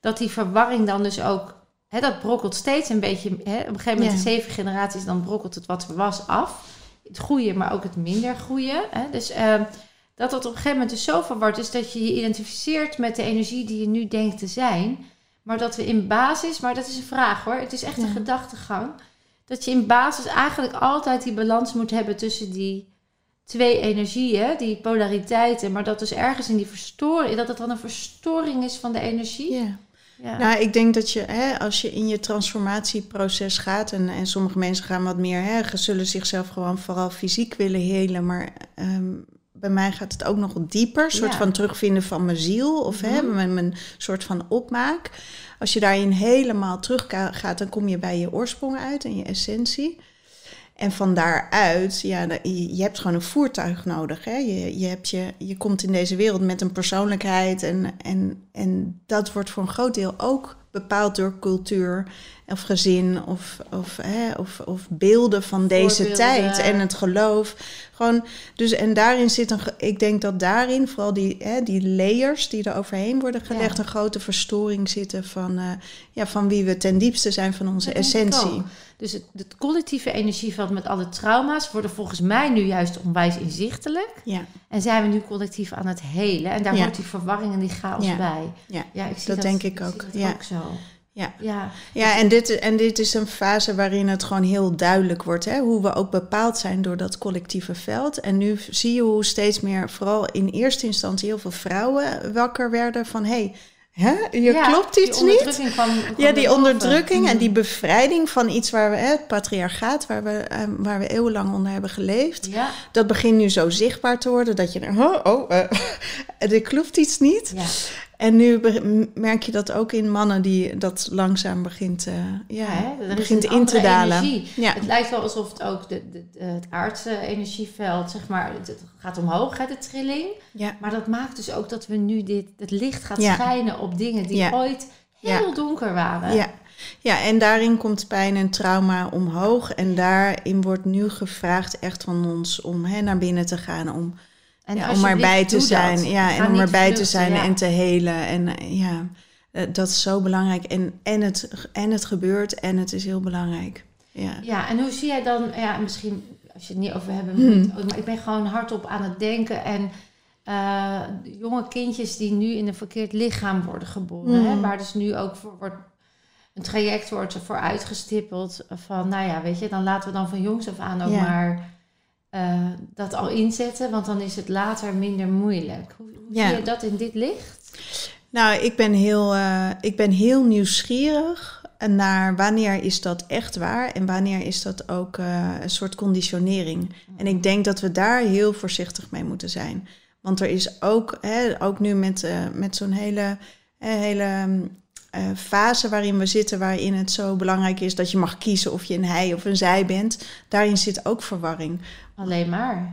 dat die verwarring dan dus ook, hè, dat brokkelt steeds een beetje, hè, op een gegeven moment Ja. de zeven generaties, dan brokkelt het wat er was af. Het goede, maar ook het minder goede. Hè. Dus eh, dat dat op een gegeven moment dus zo verward is dat je je identificeert met de energie die je nu denkt te zijn. Maar dat we in basis, maar dat is een vraag hoor, het is echt een gedachtegang. Dat je in basis eigenlijk altijd die balans moet hebben tussen die twee energieën, die polariteiten, maar dat dus ergens in die verstoring, dat het dan een verstoring is van de energie. Ja. Ja. Nou, ik denk dat je, hè, als je in je transformatieproces gaat, en, en sommige mensen gaan wat meer, hè, zullen zichzelf gewoon vooral fysiek willen helen, maar ehm, bij mij gaat het ook nog dieper, een soort Ja. van terugvinden van mijn ziel, of hè, Mhm. mijn, mijn soort van opmaak. Als je daarin helemaal terug gaat, dan kom je bij je oorsprong uit en je essentie. En van daaruit, ja, je hebt gewoon een voertuig nodig. Hè? Je, je, hebt je, je komt in deze wereld met een persoonlijkheid. En, en, en dat wordt voor een groot deel ook bepaald door cultuur of gezin of, of, hè, of, of beelden van deze tijd en het geloof. Gewoon, dus, en daarin zit een, ik denk dat daarin vooral die, hè, die layers die er overheen worden gelegd, Ja. een grote verstoring zitten van, eh, ja, van wie we ten diepste zijn van onze Dat essentie. Dus het, het collectieve energieveld met alle trauma's worden volgens mij nu juist onwijs inzichtelijk. Ja, En zijn we nu collectief aan het helen. En daar Ja. hoort die verwarring en die chaos Ja. bij. ja. Ja, ik zie Dat dat denk ik ook, ja. ook zo. Ja. Ja. Ja, en dit, en dit is een fase waarin het gewoon heel duidelijk wordt. Hè? Hoe we ook bepaald zijn door dat collectieve veld. En nu zie je hoe steeds meer, vooral in eerste instantie, heel veel vrouwen wakker werden van... hé, hey, je Ja, klopt iets niet. onderdrukking kwam- kwam Ja, die boven. onderdrukking en Mhm. die bevrijding van iets waar we, hè, het patriarchaat, waar we, eh, waar we eeuwenlang onder hebben geleefd. Ja, Dat begint nu zo zichtbaar te worden dat je oh, oh er klopt iets niet. ja. En nu merk je dat ook in mannen die dat langzaam begint, eh, ja, is begint in te dalen. Ja. Het lijkt wel alsof het ook de, de, de- het aardse energieveld, zeg maar, het, gaat omhoog, hè, de trilling. Ja. Maar dat maakt dus ook dat we nu dit, het licht gaat Ja. schijnen op dingen die Ja. ooit heel donker waren. Ja. ja, en daarin komt pijn en trauma omhoog. En daarin wordt nu gevraagd echt van ons om hè, naar binnen te gaan. Om, En ja, om erbij te zijn. dat. Ja, en om erbij te zijn ja. en te helen. En ja, eh, dat is zo belangrijk. En, en, het, en het gebeurt en het is heel belangrijk. Ja. Ja, en hoe zie jij dan, ja, misschien als je het niet over hebben, Hmm. maar ik ben gewoon hardop aan het denken. En eh, jonge kindjes die nu in een verkeerd lichaam worden geboren, hè, Hmm. waar dus nu ook voor wordt, een traject wordt ervoor uitgestippeld van, nou ja, weet je, dan laten we dan van jongs af aan ook Ja. maar eh, dat al inzetten, want dan is het later minder moeilijk. Hoe, hoe Ja. zie je dat in dit licht? Nou, ik ben heel, eh, ik ben heel nieuwsgierig naar wanneer is dat echt waar en wanneer is dat ook eh, een soort conditionering. En ik denk dat we daar heel voorzichtig mee moeten zijn. Want er is ook, hè, ook nu met, met zo'n hele, hele mm, fase waarin we zitten, waarin het zo belangrijk is dat je mag kiezen of je een hij of een zij bent, daarin zit ook verwarring. Alleen maar.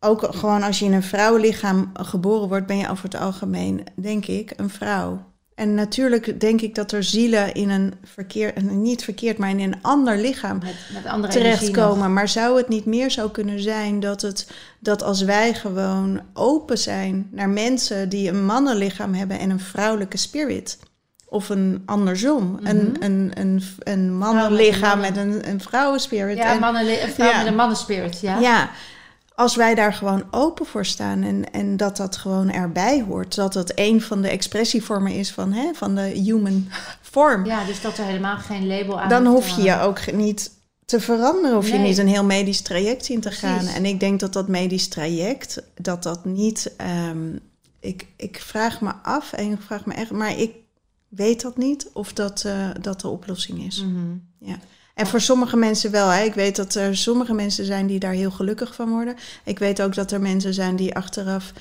Ook gewoon als je in een vrouwenlichaam geboren wordt, ben je over het algemeen, denk ik, een vrouw. En natuurlijk denk ik dat er zielen in een verkeer, niet verkeerd, maar in een ander lichaam Met, met terechtkomen. Maar zou het niet meer zo kunnen zijn dat, het, dat als wij gewoon open zijn naar mensen die een mannenlichaam hebben en een vrouwelijke spirit, of een andersom, een, Mhm. een, een, een mannenlichaam met een, een vrouwenspirit. Ja, en, mannen, een vrouw Ja. met een mannenspirit, ja. ja, als wij daar gewoon open voor staan en, en dat dat gewoon erbij hoort, dat dat een van de expressievormen is van, hè, van de human vorm, Ja, dus dat er helemaal geen label aan dan hoef je je ook niet te veranderen, of je niet een heel medisch traject in te Precies. gaan. En ik denk dat dat medisch traject, dat dat niet, ehm, ik, ik vraag me af en ik vraag me echt, maar ik weet dat niet of dat, eh, dat de oplossing is. Mhm. En voor sommige mensen wel. Hè. Ik weet dat er sommige mensen zijn die daar heel gelukkig van worden. Ik weet ook dat er mensen zijn die achteraf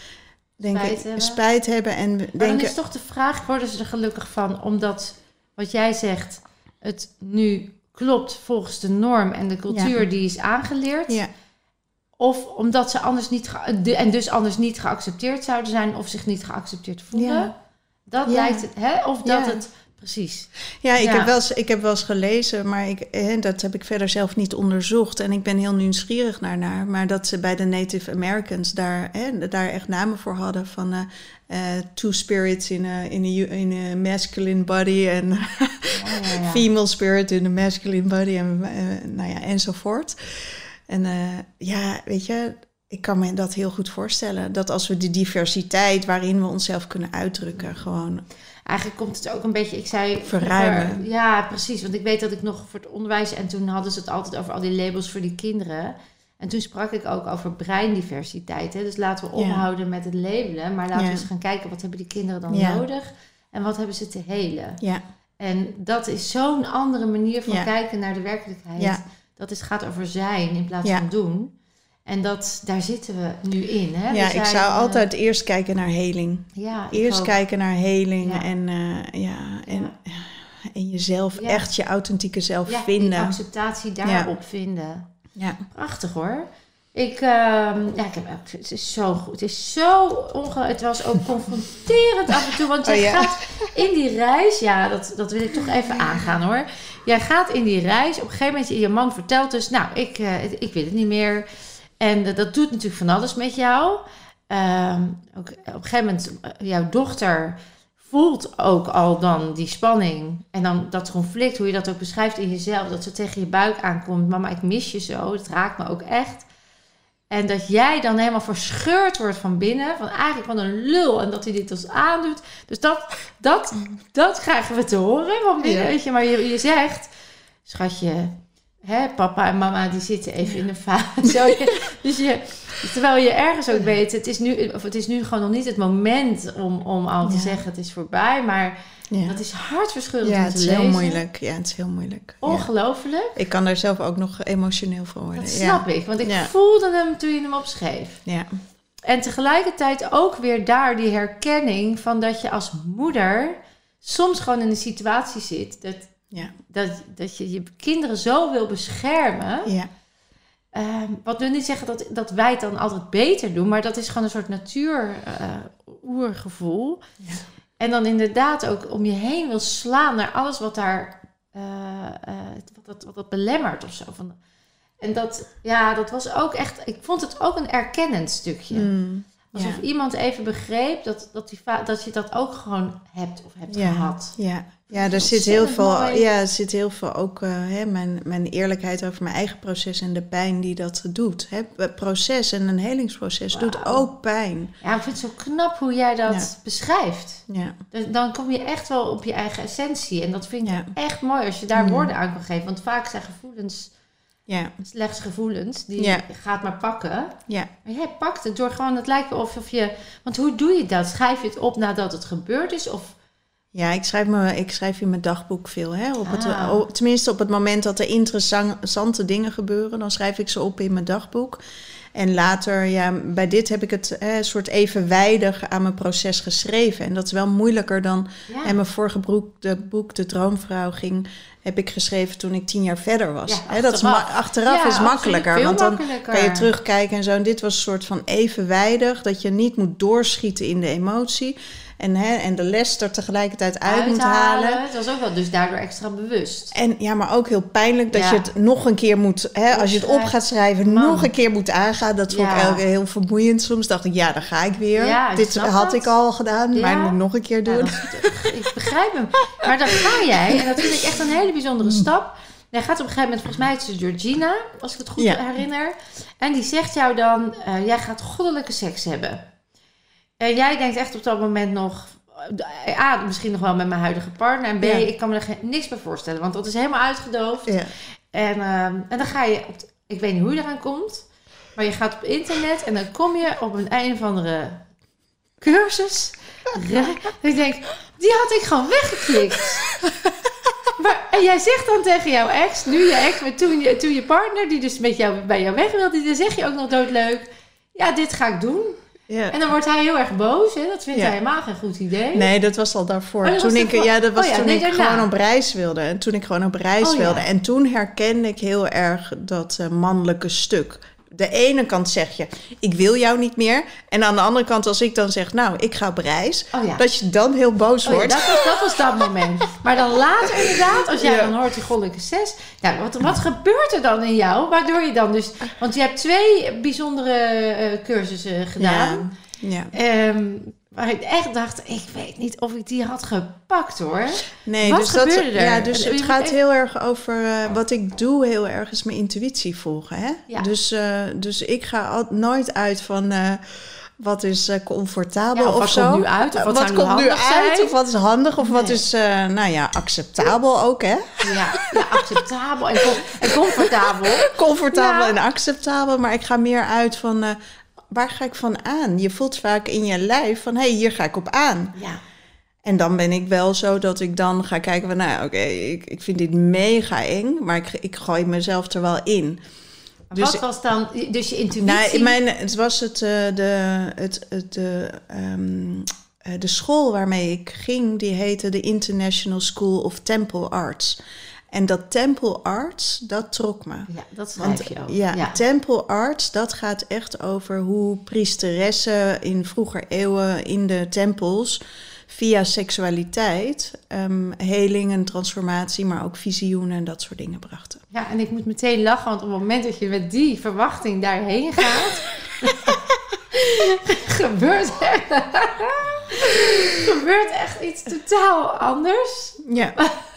denken, Spijt spijt hebben. hebben. en Maar dan denken. is toch de vraag, worden ze er gelukkig van omdat wat jij zegt, het nu klopt volgens de norm en de cultuur die is aangeleerd? Ja, Of omdat ze anders niet, en dus anders niet geaccepteerd zouden zijn of zich niet geaccepteerd voelen? Ja. Dat Ja. lijkt het, hè? Of dat Ja. het, precies. ja, ik, Ja. Heb wel eens, ik heb wel eens gelezen, maar ik, hè, dat heb ik verder zelf niet onderzocht. En ik ben heel nieuwsgierig naar, naar. Maar dat ze bij de Native Americans daar, hè, daar echt namen voor hadden van... eh, eh, two spirits in a, in, a, in a masculine body en Ja, ja, ja. female spirit in a masculine body en eh, nou ja, enzovoort. En eh, ja, weet je, ik kan me dat heel goed voorstellen. Dat als we de diversiteit waarin we onszelf kunnen uitdrukken, gewoon. Eigenlijk komt het ook een beetje, ik zei... Verruimen. ja, precies. Want ik weet dat ik nog voor het onderwijs... En toen hadden ze het altijd over al die labels voor die kinderen. En toen sprak ik ook over breindiversiteit. Hè? Dus laten we Ja. ophouden met het labelen. Maar laten Ja. we eens gaan kijken, wat hebben die kinderen dan Ja. nodig? En wat hebben ze te helen? Ja, En dat is zo'n andere manier van kijken naar de werkelijkheid. Dat is, gaat over zijn in plaats van doen. En dat, daar zitten we nu in. Hè? Ja ik zou eh, altijd eerst kijken naar heling. ja, Eerst kijken naar heling Ja. en, eh, ja, en, en jezelf, Ja. echt je authentieke zelf ja, vinden. acceptatie daarop vinden. Ja. Prachtig hoor. Ik, ehm, ja, ik heb, het is zo goed. Het is zo onge... Het was ook confronterend af en toe. Want jij Oh, ja. gaat in die reis... Ja, dat, dat wil ik toch even aangaan hoor. Jij gaat in die reis. Op een gegeven moment, je man vertelt dus... Nou, ik, eh, ik weet het niet meer. En dat doet natuurlijk van alles met jou. Ehm, ook, op een gegeven moment, eh, jouw dochter voelt ook al dan die spanning. En dan dat conflict, hoe je dat ook beschrijft in jezelf. Dat ze tegen je buik aankomt. Mama, ik mis je zo. Dat raakt me ook echt. En dat jij dan helemaal verscheurd wordt van binnen. Van eigenlijk van een lul. En dat hij dit ons aandoet. Dus dat, dat, dat krijgen we te horen van binnen. Ja. Weet je, maar je, je zegt, schatje, hè, papa en mama die zitten even in de fase. Dus je, terwijl je ergens ook weet, het is nu, of het is nu gewoon nog niet het moment om, om al te Ja. zeggen het is voorbij. Maar Ja, dat is hartverscheurend ja om het te is heel moeilijk. Ja, het is heel moeilijk. Ja. Ongelooflijk. Ik kan daar zelf ook nog emotioneel van worden. Dat ja. snap ik, want ik Ja. voelde hem toen je hem opschreef. Ja. En tegelijkertijd ook weer daar die herkenning van dat je als moeder soms gewoon in een situatie zit dat, Ja. dat, dat je je kinderen zo wil beschermen. Ja. Ehm, wat wil niet zeggen dat, dat wij het dan altijd beter doen, maar dat is gewoon een soort natuur eh, oergevoel. Ja. En dan inderdaad ook om je heen wil slaan naar alles wat daar eh, eh, wat, dat, wat dat belemmert of zo. Van, en dat, ja, dat was ook echt, ik vond het ook een erkennend stukje. Mm. Alsof Ja. iemand even begreep dat, dat, die dat je dat ook gewoon hebt of hebt Ja. gehad. Ja, ja er zit heel veel, mooi. ja, er zit heel veel ook eh, hè, mijn, mijn eerlijkheid over mijn eigen proces en de pijn die dat doet. Hè. Het proces en een helingsproces doet ook pijn. Ja, ik vind het zo knap hoe jij dat Ja. beschrijft. Ja, Dus Dan kom je echt wel op je eigen essentie. En dat vind ik echt mooi als je daar Mm. woorden aan kan geven. Want vaak zijn gevoelens ja, slechts gevoelens. Die Ja. gaat maar pakken. ja. Maar jij pakt het door gewoon, het lijkt alsof je... Want hoe doe je dat? Schrijf je het op nadat het gebeurd is? Of Ja, ik schrijf, me, ik schrijf in mijn dagboek veel. Hè? Op het, Ah. tenminste, op het moment dat er interessante dingen gebeuren, dan schrijf ik ze op in mijn dagboek. En later, ja, bij dit heb ik het een soort evenwijdig aan mijn proces geschreven. En dat is wel moeilijker dan. ja. En mijn vorige boek, de boek De Droomvrouw, ging, heb ik geschreven toen ik tien jaar verder was. Ja, Hè, dat is achteraf. achteraf Ja, is makkelijker. Want dan makkelijker. kan je terugkijken en zo. En dit was een soort van evenwijdig, dat je niet moet doorschieten in de emotie. En, hè, en de les er tegelijkertijd uit moet halen. Het was ook wel dus daardoor extra bewust. En ja, maar ook heel pijnlijk dat Ja. je het nog een keer moet, hè, als je het op gaat schrijven, Man. nog een keer moet aangaan. Dat vond ik eigenlijk heel vermoeiend. Soms dacht ik, ja, dan ga ik weer. Ik Dit had dat. ik al gedaan, maar ik moet nog een keer doen. dat is- ik begrijp hem. Maar dan ga jij, en dat vind ik echt een hele bijzondere Mm. stap. Jij gaat op een gegeven moment, volgens mij is het Georgina, als ik het goed Ja. herinner. En die zegt jou dan, eh, jij gaat goddelijke seks hebben. En jij denkt echt op dat moment nog, eh, A, misschien nog wel met mijn huidige partner. En B, Ja. ik kan me er geen- niks bij voorstellen, want dat is helemaal uitgedoofd. Ja. En, ehm, en dan ga je, op ik weet niet hoe je eraan komt, maar je gaat op internet en dan kom je op een een of andere cursus. Ik denk, die had ik gewoon weggeklikt. Maar, en jij zegt dan tegen jouw ex, nu je ex, maar toen je, toen je partner, die dus met jou, bij jou weg wilde, dan zeg je ook nog doodleuk, ja, dit ga ik doen. Ja. En dan wordt hij heel erg boos, hè? dat vindt Ja. hij helemaal geen goed idee. Nee, dat was al daarvoor. Oh, toen was ik, ja, dat was Oh ja, toen nee, ik daarna. gewoon op reis wilde. En toen ik gewoon op reis Oh wilde. En toen herkende ik heel erg dat eh, mannelijke stuk. De ene kant zeg je, ik wil jou niet meer. En aan de andere kant, als ik dan zeg, nou, ik ga op reis. Oh ja. Dat je dan heel boos Oh ja, wordt. dat, was, dat was dat moment. Maar dan later inderdaad, als jij Ja. dan hoort die goddelijke zes. Ja, wat, wat gebeurt er dan in jou? Waardoor je dan dus... Want je hebt twee bijzondere eh, cursussen gedaan. Ja. Ehm, waar ik echt dacht, ik weet niet of ik die had gepakt hoor. Nee, Wat dus dat, gebeurde er? Ja, dus het gaat heel erg over eh, wat ik doe, heel erg is mijn intuïtie volgen. Hè? Ja. Dus, eh, dus ik ga al, nooit uit van eh, wat is comfortabel Ja, of of, wat zo. komt nu uit, of wat nu komt nu uit, zijn? of wat is handig, of wat is nou ja, acceptabel ook, hè? Ja, ja acceptabel en, com- en comfortabel. Comfortabel Ja. en acceptabel, maar ik ga meer uit van. Waar ga ik van aan? Je voelt vaak in je lijf van, hé, hey, hier ga ik op aan. Ja, En dan ben ik wel zo dat ik dan ga kijken van, nou oké, ik, ik vind dit mega eng, maar ik, ik gooi mezelf er wel in. Dus- wat was dan, dus je intuïtie? Nou, in mijn, het was het, eh, de, het, het, de, ehm, eh, de school waarmee ik ging, die heette de International School of Temple Arts. En dat Temple Arts, dat trok me. Ja, dat schrijf je ook. ja, ja. Temple Arts, dat gaat echt over hoe priesteressen in vroeger eeuwen in de tempels via seksualiteit um, heling en transformatie, maar ook visioenen en dat soort dingen brachten. Ja, en ik moet meteen lachen, want op het moment dat je met die verwachting daarheen gaat, gebeurt er gebeurt echt iets totaal anders. Ja,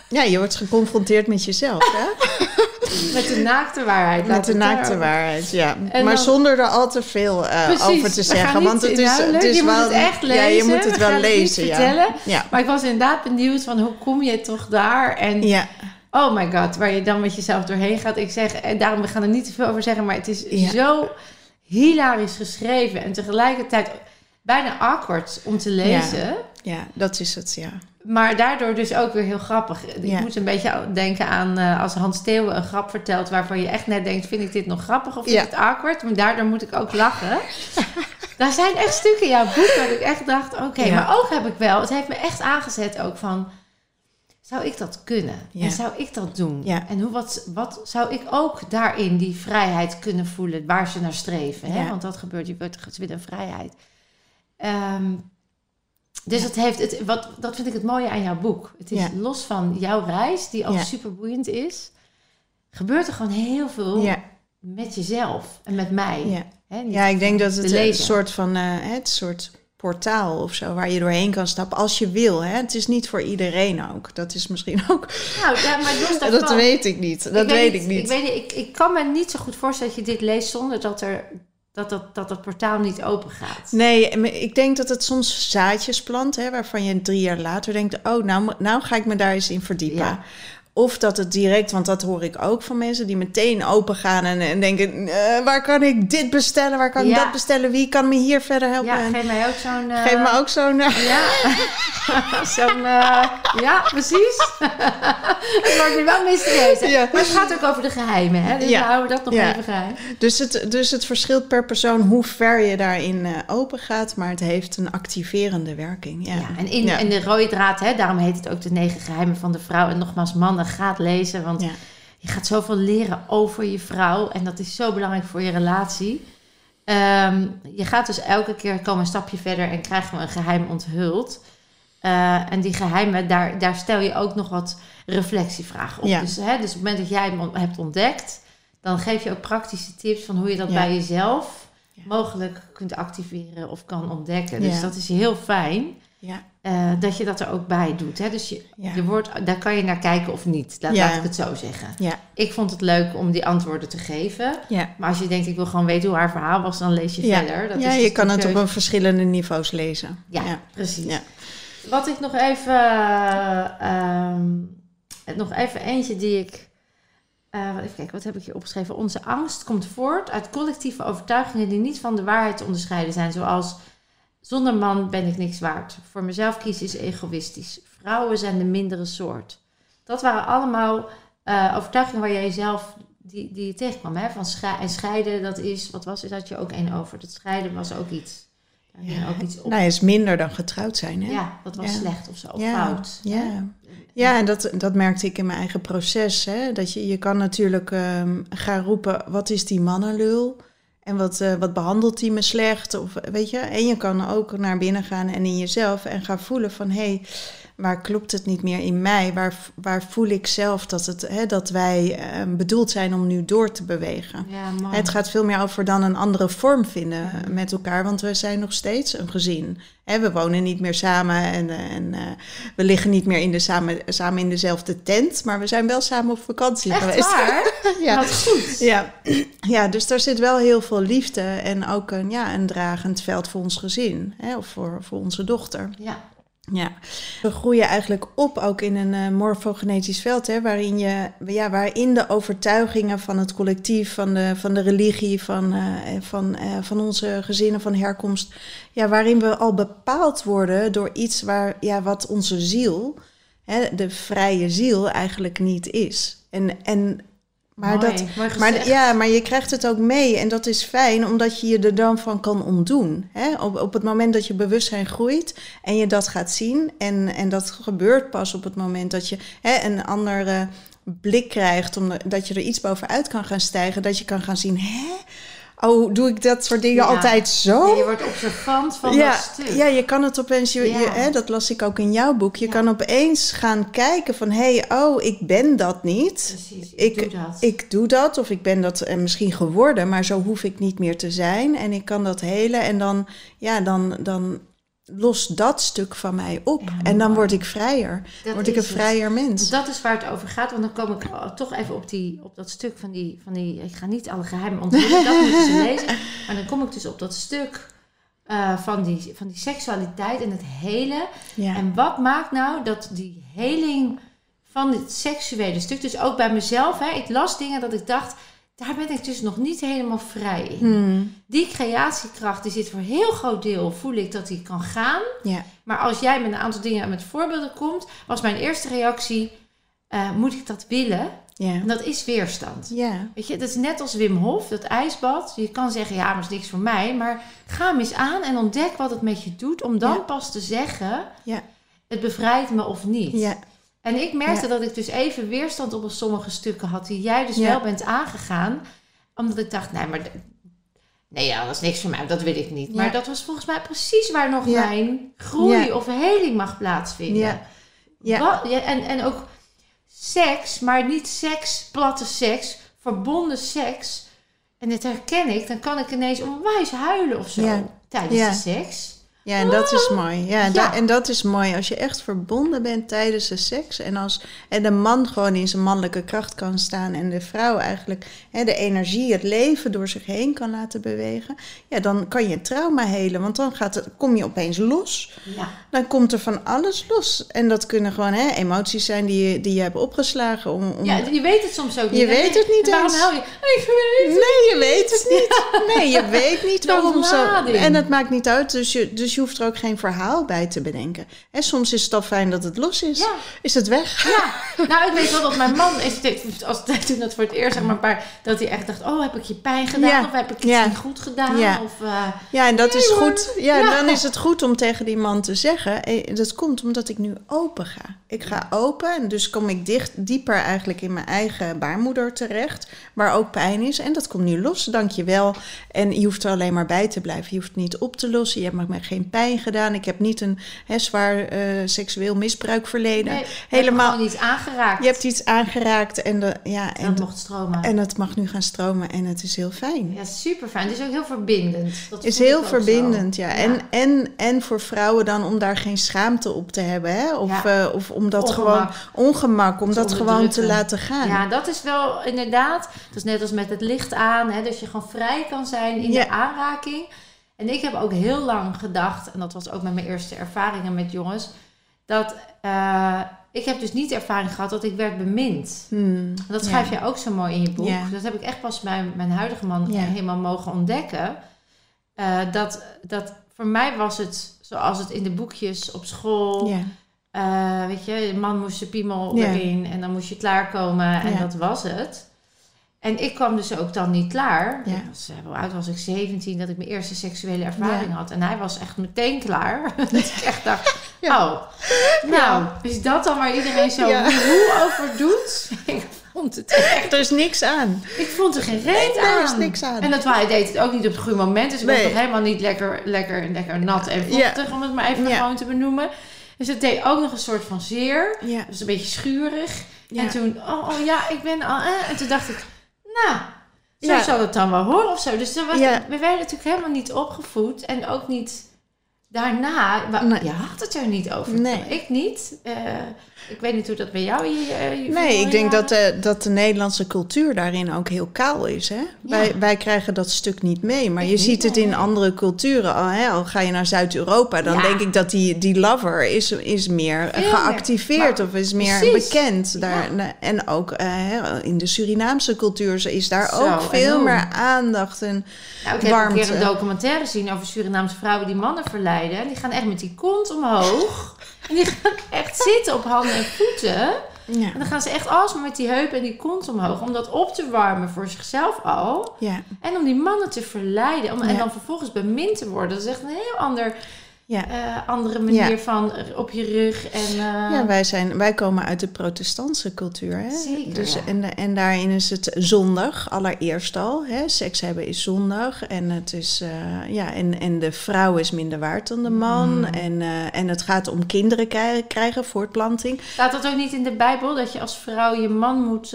Ja, je wordt geconfronteerd met jezelf, hè? Met de naakte waarheid. Met de naakte waarheid, ja. En maar zonder er al te veel uh, over te zeggen. Want het is, het is je wel. Moet het echt lezen. Ja, je moet het wel lezen. Ja. ja. Maar ik was inderdaad benieuwd van hoe kom je toch daar? En ja. oh my god, waar je dan met jezelf doorheen gaat. Ik zeg, en daarom we gaan er niet te veel over zeggen, maar het is ja. zo hilarisch geschreven en tegelijkertijd bijna awkward om te lezen. Ja, ja dat is het, ja. Maar daardoor dus ook weer heel grappig. Ik moet een beetje denken aan uh, als Hans Theeuwen een grap vertelt... waarvan je echt net denkt, vind ik dit nog grappig of vind ik het awkward? Maar daardoor moet ik ook lachen. Daar zijn echt stukken in jouw boek dat ik echt dacht, oké. Okay, Maar ook heb ik wel, het heeft me echt aangezet ook van... Zou ik dat kunnen? En zou ik dat doen? En hoe, wat, wat zou ik ook daarin die vrijheid kunnen voelen waar ze naar streven? Hè? Want dat gebeurt, je wordt weer een vrijheid. Um, dus het heeft het, wat, dat vind ik het mooie aan jouw boek. Het is los van jouw reis, die ook super boeiend is, gebeurt er gewoon heel veel met jezelf en met mij. Ja, Hè, ja ik denk dat het een soort van uh, het soort portaal of zo waar je doorheen kan stappen als je wil. Hè? Het is niet voor iedereen ook. Dat is misschien ook. Nou, ja, maar los dat weet ik niet. Dat weet, ik niet. Ik, weet, ik, ik kan me niet zo goed voorstellen dat je dit leest zonder dat er dat dat, dat het portaal niet open gaat. Nee, ik denk dat het soms zaadjes plant, hè, waarvan je drie jaar later denkt: oh, nou, nou ga ik me daar eens in verdiepen. Ja. Of dat het direct, want dat hoor ik ook van mensen die meteen open gaan en, en denken: uh, waar kan ik dit bestellen? Waar kan ik dat bestellen? Wie kan me hier verder helpen? Ja, geef mij ook zo'n. Uh... Geef me ook zo'n. Uh... Ja, zo'n. ja, precies. het wordt nu wel mysterieus. Ja. Maar het gaat ook over de geheimen, hè? Dus we houden dat nog even geheim. Dus het, dus het verschilt per persoon hoe ver je daarin open gaat, maar het heeft een activerende werking. Ja, ja en in, in de rode draad, hè, daarom heet het ook de negen geheimen van de vrouw. En nogmaals, mannen gaat lezen. Want je gaat zoveel leren over je vrouw. En dat is zo belangrijk voor je relatie. Ehm, je gaat dus elke keer komen een stapje verder en krijgen we een geheim onthuld. Uh, en die geheimen, daar, daar stel je ook nog wat reflectievragen op. Dus, hè, dus op het moment dat jij hem hebt ontdekt, dan geef je ook praktische tips van hoe je dat bij jezelf mogelijk kunt activeren of kan ontdekken. Dus dat is heel fijn. Ja. Uh, dat je dat er ook bij doet. Hè? Dus je, je wordt, daar kan je naar kijken of niet. Laat, laat ik het zo zeggen. Ja. Ik vond het leuk om die antwoorden te geven. Ja. Maar als je denkt, ik wil gewoon weten hoe haar verhaal was, dan lees je verder. Dat ja, is je kan het op een verschillende niveaus lezen. Ja, precies. Wat ik nog even... Uh, nog even eentje die ik... Uh, even kijken, wat heb ik hier opgeschreven? Onze angst komt voort uit collectieve overtuigingen die niet van de waarheid te onderscheiden zijn. Zoals zonder man ben ik niks waard. Voor mezelf kiezen is egoïstisch. Vrouwen zijn de mindere soort. Dat waren allemaal uh, overtuigingen waar jij zelf die, die je tegenkwam. Hè? Van en scheiden, dat is, wat was het? Had je ook één over. Dat scheiden was ook iets. Ja, ook iets op. Nou, is minder dan getrouwd zijn. Hè? Ja, dat was slecht of zo, of fout. Ja, ja en dat, dat merkte ik in mijn eigen proces. Hè? Dat je, je kan natuurlijk um, gaan roepen, wat is die mannenlul? En wat, uh, wat behandelt hij me slecht? Of, weet je? En je kan ook naar binnen gaan en in jezelf en gaan voelen van hé, hey, waar klopt het niet meer in mij? Waar, waar voel ik zelf dat, het, hè, dat wij uh, bedoeld zijn om nu door te bewegen? Ja, het gaat veel meer over dan een andere vorm vinden met elkaar, want we zijn nog steeds een gezin. Hè, we wonen niet meer samen en, en uh, we liggen niet meer in de, samen, samen in dezelfde tent, maar we zijn wel samen op vakantie Echt geweest. Waar? ja. Wat goed. Ja. ja, dus daar zit wel heel veel liefde en ook een, ja, een dragend veld voor ons gezin hè, of voor, voor onze dochter. Ja. Ja, we groeien eigenlijk op ook in een uh, morfogenetisch veld, hè, waarin, je, ja, waarin de overtuigingen van het collectief, van de, van de religie, van, uh, van, uh, van onze gezinnen van herkomst, ja, waarin we al bepaald worden door iets waar, ja, wat onze ziel, hè, de vrije ziel, eigenlijk niet is. En, en maar, mooi, dat, maar, ja, maar je krijgt het ook mee en dat is fijn omdat je je er dan van kan ontdoen. Hè? Op, op het moment dat je bewustzijn groeit en je dat gaat zien en, en dat gebeurt pas op het moment dat je hè, een andere blik krijgt, omdat je er iets bovenuit kan gaan stijgen, dat je kan gaan zien, hè? Oh, doe ik dat soort dingen altijd zo? Ja, je wordt observant van ja, dat stuk. Ja, je kan het opeens, je, je, hè, dat las ik ook in jouw boek. Je kan opeens gaan kijken van, hé, hey, oh, ik ben dat niet. Precies, ik, ik, doe dat. Ik doe dat, of ik ben dat eh, misschien geworden, maar zo hoef ik niet meer te zijn. En ik kan dat helen en dan, ja, dan, dan lost dat stuk van mij op. Ja, en dan word ik vrijer. Dat word ik een het. vrijer mens. Dat is waar het over gaat. Want dan kom ik toch even op, die, op dat stuk van die, van die... Ik ga niet alle geheimen onthullen, dat moeten ze lezen. Maar dan kom ik dus op dat stuk eh, van, die, van die seksualiteit en het hele. Ja. En wat maakt nou dat die heling van het seksuele stuk... Dus ook bij mezelf, hè, ik las dingen dat ik dacht... Daar ben ik dus nog niet helemaal vrij in. Hmm. Die creatiekracht, die zit voor een heel groot deel... voel ik dat die kan gaan. ja. Maar als jij met een aantal dingen en met voorbeelden komt, was mijn eerste reactie: eh, moet ik dat willen? Ja. En dat is weerstand. Ja. Weet je, dat is net als Wim Hof, dat ijsbad. Je kan zeggen, ja, maar is niks voor mij. Maar ga hem eens aan en ontdek wat het met je doet. Om dan Ja. pas te zeggen, Ja. het bevrijdt me of niet. Ja. En ik merkte Ja. dat ik dus even weerstand op sommige stukken had. Die jij dus Ja. wel bent aangegaan. Omdat ik dacht, nee, maar... Nee, ja, dat is niks voor mij. Dat wil ik niet. Maar dat was volgens mij precies waar nog mijn groei of heling mag plaatsvinden. Ja. Ja. Wat- ja, en, en ook seks, maar niet seks, platte seks, verbonden seks. En dit herken ik, dan kan ik ineens onwijs huilen of zo Ja. tijdens Ja. de seks. Ja, en dat is mooi. Ja, en, Ja. da- en dat is mooi als je echt verbonden bent tijdens de seks. En als en de man gewoon in zijn mannelijke kracht kan staan. En de vrouw eigenlijk hè, de energie, het leven door zich heen kan laten bewegen. Ja, dan kan je trauma helen. Want dan gaat het, kom je opeens los. Ja. Dan komt er van alles los. En dat kunnen gewoon hè, emoties zijn die je, die je hebt opgeslagen. Om, om... ja, je weet het soms ook niet. Je weet het niet En Waarom eens. huil je? Ik weet het Nee, je weet het niet. Nee, je weet niet waarom zo. En het maakt niet uit, dus je, dus je hoeft er ook geen verhaal bij te bedenken. En soms is het al fijn dat het los is. Ja. Is het weg? Ja, nou ik weet wel dat mijn man, is dit- als toen dat voor het eerst zeg maar, paar, dat hij echt dacht, oh heb ik je pijn gedaan Ja. of heb ik iets Ja. niet goed gedaan Ja. of eh, Ja, en dat is goed. Ja, dan is het goed om tegen die man te zeggen. eh, Dat komt omdat ik nu open ga. Ik ga open en dus kom ik dicht, dieper eigenlijk in mijn eigen baarmoeder terecht. Waar ook pijn is. En dat komt nu los, dank je wel. En je hoeft er alleen maar bij te blijven. Je hoeft het niet op te lossen. Je hebt me geen pijn gedaan. Ik heb niet een hè, zwaar eh, seksueel misbruik verleden. nee, Helemaal. gewoon iets aangeraakt. Je hebt iets aangeraakt en, de, ja, en en, dat mocht stromen. en het mag nu gaan stromen en het is heel fijn. ja, super fijn. Het is ook heel verbindend. Dat is heel verbindend, ja. En, en, en voor vrouwen dan om daar geen schaamte op te hebben, hè? Of, Ja. eh, of om dat Ongemak. gewoon ongemak, om dat gewoon te laten gaan. Ja, dat is wel inderdaad. Dat is net als met het licht aan. Hè, dat je gewoon vrij kan zijn in Ja. de aanraking. En ik heb ook heel lang gedacht, en dat was ook met mijn eerste ervaringen met jongens, dat eh, ik heb dus niet de ervaring gehad dat ik werd bemind. Hmm, Dat ja. schrijf je ook zo mooi in je boek. Ja. Dat heb ik echt pas bij mijn huidige man Ja. helemaal mogen ontdekken. Eh, dat, dat voor mij was het zoals het in de boekjes op school. Ja. Eh, weet je, de man moest zijn piemel erin en dan moest je klaarkomen en dat was het. En ik kwam dus ook dan niet klaar. Ja. Was, eh, hoe oud was ik? 17, dat ik mijn eerste seksuele ervaring Ja. had. En hij was echt meteen klaar. dat ik echt dacht, Ja. oh, nou, is dat dan waar iedereen zo hoe over doet? ik vond het echt, Er is niks aan. ik vond er geen reet aan. Er is niks aan. En dat hij deed het ook niet op het goede moment. Dus ik Nee. was nog helemaal niet lekker, lekker, lekker nat en vochtig, om het maar even gewoon te benoemen. Dus het deed ook nog een soort van zeer. Dus een beetje schurig. En toen, oh, oh ja, ik ben al... eh. En toen dacht ik, nou, zo Ja. zal het dan wel horen of zo. Dus was, we werden natuurlijk helemaal niet opgevoed. En ook niet daarna... wa- Nee. Je had het er niet over. Nee. Ik niet. Eh, ik weet niet hoe dat bij jou... Je, je Nee, ik denk dat de, dat de Nederlandse cultuur daarin ook heel kaal is. Hè? Wij, wij krijgen dat stuk niet mee. Maar Ik je ziet het in andere culturen. Al, hè? al ga je naar Zuid-Europa, dan Ja. denk ik dat die, die lover is, is meer Veel meer. geactiveerd Maar- of is meer precies. bekend. Daar, En ook eh, in de Surinaamse cultuur is daar Zo, ook veel meer aandacht. En, Nou, ik heb een warmte. keer een documentaire gezien over Surinaamse vrouwen die mannen verleiden. Die gaan echt met die kont omhoog. En die gaan echt zitten op handen en voeten. ja. En dan gaan ze echt alsmaar met die heupen en die kont omhoog. Om dat op te warmen voor zichzelf al. Ja, En om die mannen te verleiden. Om, En dan vervolgens bemind te worden. Dat is echt een heel ander, ja. eh, andere manier Ja. van op je rug. En, eh, Ja, wij, zijn, wij komen uit de protestantse cultuur. Hè? Zeker, Dus, ja. en, en daarin is het zondag, allereerst al. Hè? Seks hebben is zondag. En, het is, eh, ja, en, en de vrouw is minder waard dan de man. Mm. En, eh, en het gaat om kinderen krij- krijgen, voortplanting. Staat dat ook niet in de Bijbel? Dat je als vrouw je man moet,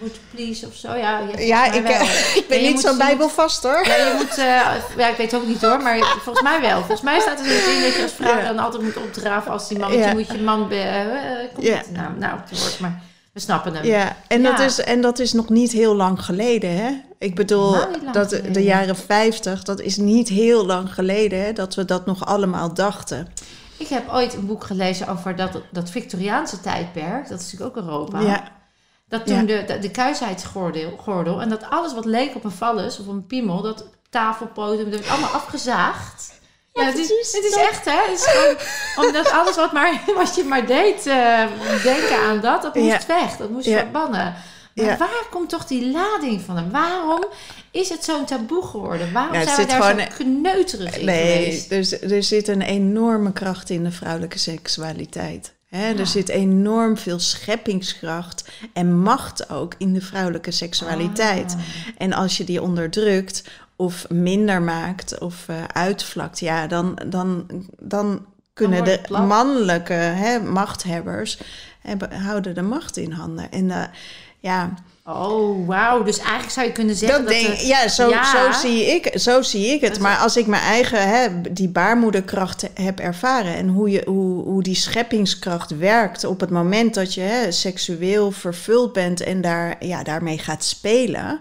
moet please of zo? Ja, Ja, ik, ben niet moet zo ze- bijbelvast hoor. Ja, je moet, ja, ik weet het ook niet hoor, maar volgens mij wel. Volgens mij staat staat er zo in dat je als vrouw Ja. dan altijd moet opdraven als die man. Ja. moet je man... Be, eh, komt Ja. niet de naam nou op te woord, maar we snappen hem. Ja, en, Dat is, en dat is nog niet heel lang geleden. Hè? Ik bedoel, dat de jaren 50, dat is niet heel lang geleden hè, dat we dat nog allemaal dachten. Ik heb ooit een boek gelezen over dat, dat Victoriaanse tijdperk. Dat is natuurlijk ook Europa. Ja, Dat toen Ja. de, de, de kuisheidsgordel gordel, en dat alles wat leek op een vallus of een piemel, dat tafelpoten, dat werd allemaal afgezaagd. Ja, het, is, het is echt, hè? Het is gewoon, omdat alles wat, maar, wat je maar deed, eh, denken aan dat, dat moest weg. Dat moest Ja. verbannen. Maar Ja. waar komt toch die lading van? Waarom is het zo'n taboe geworden? Waarom zijn we daar gewoon- zo kneuterig in nee, geweest? dus er zit een enorme kracht in de vrouwelijke seksualiteit. Hè? Ja. Er zit enorm veel scheppingskracht en macht ook in de vrouwelijke seksualiteit. Ah. En als je die onderdrukt of minder maakt of eh, uitvlakt, ja, dan, dan, dan kunnen de mannelijke hè, machthebbers hebben, houden de macht in handen. En eh, ja, Oh, wauw. Dus eigenlijk zou je kunnen zeggen dat dat... denk, de- ja, zo, Ja. Zo, zie ik, zo zie ik het. Maar als ik mijn eigen, hè, die baarmoederkracht heb ervaren... en hoe, je, hoe, hoe die scheppingskracht werkt op het moment dat je hè, seksueel vervuld bent... en daar, ja, daarmee gaat spelen...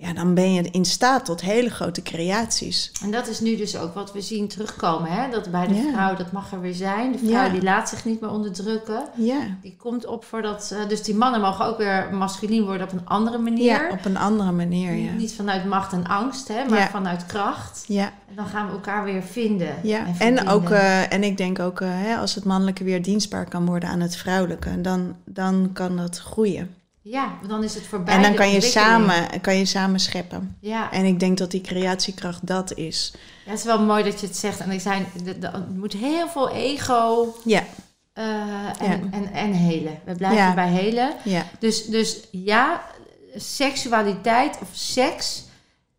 ja, dan ben je in staat tot hele grote creaties. En dat is nu dus ook wat we zien terugkomen. Hè? Dat bij de Ja. vrouw, dat mag er weer zijn. De vrouw Ja. die laat zich niet meer onderdrukken. Ja, Die komt op voor dat... eh, dus die mannen mogen ook weer masculien worden op een andere manier. ja op een andere manier, ja. Niet vanuit macht en angst, hè, maar vanuit kracht. Ja, En dan gaan we elkaar weer vinden. ja. En, ook, eh, en ik denk ook, eh, hè, als het mannelijke weer dienstbaar kan worden aan het vrouwelijke... dan, dan kan dat groeien. Ja, dan is het voorbij. En dan kan je, samen, kan je samen scheppen. Ja. En ik denk dat die creatiekracht dat is. ja, het is wel mooi dat je het zegt. En er, zijn, er moet heel veel ego Ja, eh, en, Ja. en, en helen. We blijven Ja. bij helen. ja, Dus, dus ja, seksualiteit of seks,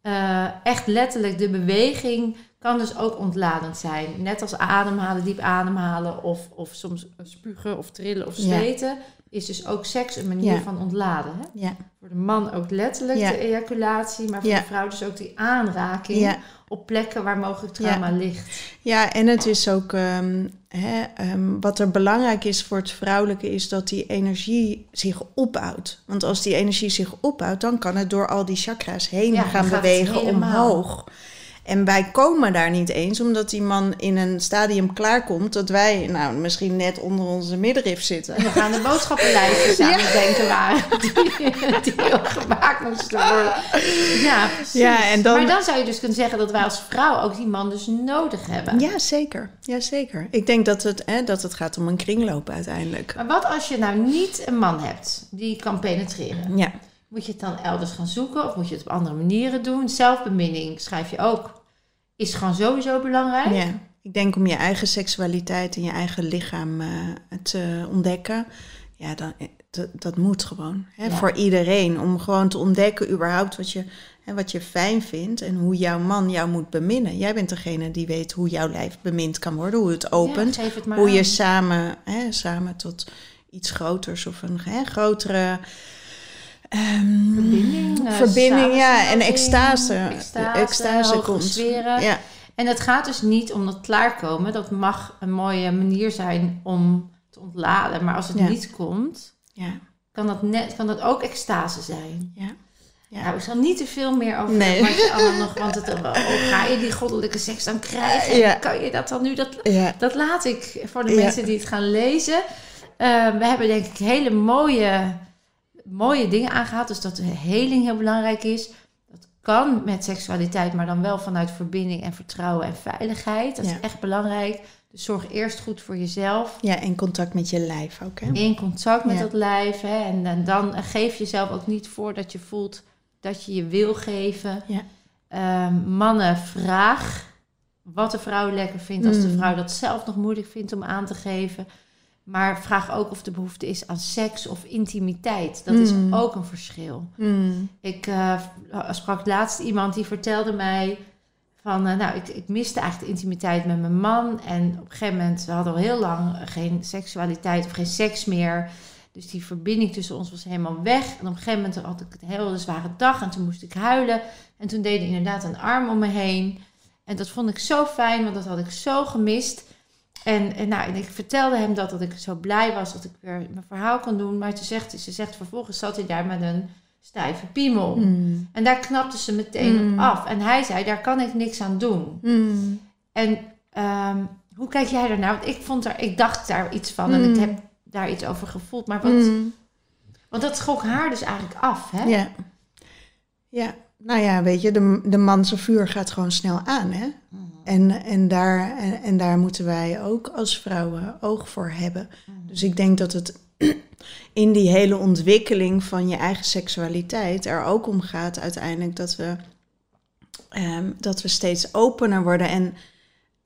eh, echt letterlijk de beweging, kan dus ook ontladend zijn. Net als ademhalen, diep ademhalen of, of soms spugen of trillen of Ja. Is dus ook seks een manier Ja. van ontladen. Hè? ja, Voor de man ook letterlijk Ja. de ejaculatie, maar voor de vrouw dus ook die aanraking op plekken waar mogelijk trauma ligt. Ja, en het is ook ehm, hè, ehm, wat er belangrijk is voor het vrouwelijke, is dat die energie zich opbouwt. Want als die energie zich opbouwt, dan kan het door al die chakra's heen gaan bewegen omhoog. En wij komen daar niet eens, omdat die man in een stadium klaarkomt dat wij nou, misschien net onder onze middenrif zitten. En we gaan de boodschappenlijstjes aan het denken waren die, die ook gemaakt moesten worden. Ja, precies. Ja, en dan- Maar dan zou je dus kunnen zeggen dat wij als vrouw ook die man dus nodig hebben. Ja, zeker. Ja, zeker. Ik denk dat het, hè, dat het gaat om een kringloop uiteindelijk. Maar wat als je nou niet een man hebt die kan penetreren? Ja, Moet je het dan elders gaan zoeken of moet je het op andere maniren doen? Zelfbeminning schrijf je ook. Is gewoon sowieso belangrijk. ja. Ik denk om je eigen seksualiteit en je eigen lichaam eh, te ontdekken. Ja, dan, eh, dat, dat moet gewoon. Hè, Ja. Voor iedereen. Om gewoon te ontdekken überhaupt wat je, hè, wat je fijn vindt. En hoe jouw man jou moet beminnen. Jij bent degene die weet hoe jouw lijf bemind kan worden. Hoe het opent. Ja, het maar hoe je samen, hè, samen tot iets groters of een hè, grotere... ehm, Verbinding, eh, verbinding, ja, en extase. extase, Extase komt. sferen. Ja, En het gaat dus niet om dat klaarkomen. Dat mag een mooie manier zijn om te ontladen. Maar als het Ja. niet komt, ja, kan dat, net, kan dat ook extase zijn. ja. ja. Nou, ik zal niet te veel meer over Nee. je allemaal nog... Want het, oh, ga je die goddelijke seks dan krijgen? Ja. Kan je dat dan nu? Dat, ja. dat laat ik voor de mensen die het gaan lezen. Eh, we hebben denk ik hele mooie, mooie dingen aangehaald. Dus dat de heling heel belangrijk is. Dat kan met seksualiteit, maar dan wel vanuit verbinding en vertrouwen en veiligheid. Dat Ja. is echt belangrijk. Dus zorg eerst goed voor jezelf. Ja, en contact met je lijf ook, hè? In contact met Ja. dat lijf. Hè? En, en dan geef jezelf ook niet voor dat je voelt dat je je wil geven. Ja. Ehm, mannen, vraag wat de vrouw lekker vindt. Als de Mm. vrouw dat zelf nog moeilijk vindt om aan te geven. Maar vraag ook of er behoefte is aan seks of intimiteit. Dat Mm. is ook een verschil. Mm. Ik eh, sprak laatst iemand die vertelde mij van, eh, nou, ik, ik miste eigenlijk de intimiteit met mijn man. En op een gegeven moment, we hadden al heel lang geen seksualiteit of geen seks meer. Dus die verbinding tussen ons was helemaal weg. En op een gegeven moment had ik een hele zware dag en toen moest ik huilen. En toen deed hij inderdaad een arm om me heen. En dat vond ik zo fijn, want dat had ik zo gemist. En, en, nou, en ik vertelde hem dat, dat ik zo blij was dat ik weer mijn verhaal kon doen. Maar ze zegt, ze zegt vervolgens zat hij daar met een stijve piemel. Mm. En daar knapte ze meteen Mm. op af. En hij zei, daar kan ik niks aan doen. Mm. En ehm, hoe kijk jij daarnaar? Want ik, vond er, ik dacht daar iets van en ik heb daar iets over gevoeld. Maar wat, want dat schrok haar dus eigenlijk af, hè? Ja. Ja, nou ja, weet je, de, de man zijn vuur gaat gewoon snel aan, hè? En, en, daar, en, en daar moeten wij ook als vrouwen oog voor hebben. Mhm. Dus ik denk dat het in die hele ontwikkeling van je eigen seksualiteit er ook om gaat uiteindelijk dat we, ehm, dat we steeds opener worden en,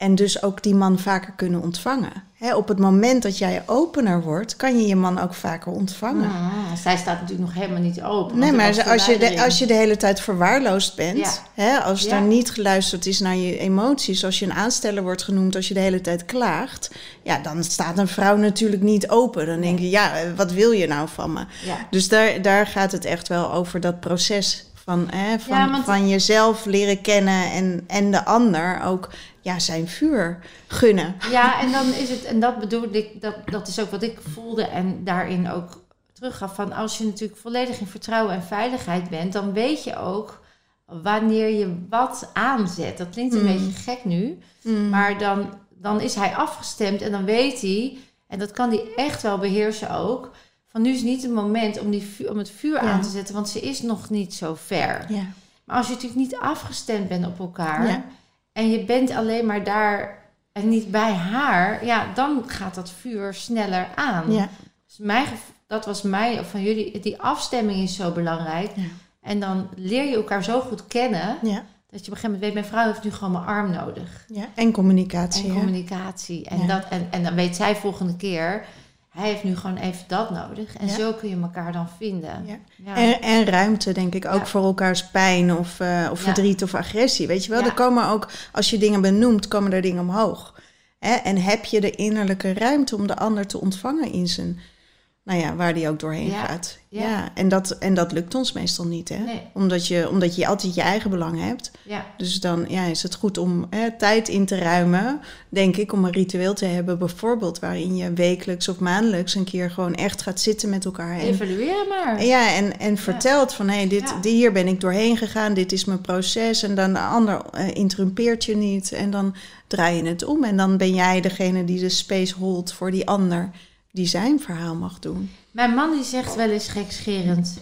en dus ook die man vaker kunnen ontvangen. Op het moment dat jij opener wordt, kan je je man ook vaker ontvangen. Ah, zij staat natuurlijk nog helemaal niet open. Nee, maar als je, de, als je de hele tijd verwaarloosd bent, Ja. als Ja. er niet geluisterd is naar je emoties, als je een aansteller wordt genoemd, als je de hele tijd klaagt, ja, dan staat een vrouw natuurlijk niet open. Dan denk je, ja, wat wil je nou van me? Ja. Dus daar, daar gaat het echt wel over dat proces van, hè, van, Ja, want- van jezelf leren kennen en, en de ander ook ja, zijn vuur gunnen. Ja, en dan is het, en dat bedoel ik, dat, dat is ook wat ik voelde en daarin ook teruggaf. Van als je natuurlijk volledig in vertrouwen en veiligheid bent, dan weet je ook wanneer je wat aanzet. Dat klinkt een Mm. beetje gek nu, Mm. maar dan, dan is hij afgestemd en dan weet hij, en dat kan hij echt wel beheersen ook. Van nu is niet het moment om, die vuur, om het vuur Ja. aan te zetten, want ze is nog niet zo ver. ja. Maar als je natuurlijk niet afgestemd bent op elkaar Ja. en je bent alleen maar daar en niet bij haar, ja, dan gaat dat vuur sneller aan. Ja. Dus mijn, dat was mij, of van jullie, die afstemming is zo belangrijk. En dan leer je elkaar zo goed kennen, dat je op een gegeven moment weet, mijn vrouw heeft nu gewoon mijn arm nodig. Ja. En communicatie. En hè? communicatie. En, dat, en, en dan weet zij volgende keer, hij heeft nu gewoon even dat nodig. En Ja. zo kun je elkaar dan vinden. Ja. Ja. En, en ruimte, denk ik, ook voor elkaars pijn of, eh, of verdriet of agressie. Weet je wel, er komen ook, als je dingen benoemt, komen er dingen omhoog. Hè? En heb je de innerlijke ruimte om de ander te ontvangen in zijn, nou ja, waar die ook doorheen Ja. gaat. Ja. Ja. en, dat, en dat lukt ons meestal niet, hè? Nee. Omdat, je, omdat je altijd je eigen belang hebt. ja. Dus dan ja, is het goed om hè, tijd in te ruimen, denk ik, om een ritueel te hebben, bijvoorbeeld, waarin je wekelijks of maandelijks een keer gewoon echt gaat zitten met elkaar. En Evalueer maar. ja, en, en vertelt van hé, hey, dit, die- hier ben ik doorheen gegaan, dit is mijn proces. En dan de ander eh, interrumpeert je niet. En dan draai je het om. En dan ben jij degene die de space holdt voor die ander die zijn verhaal mag doen. Mijn man die zegt wel eens gekscherend...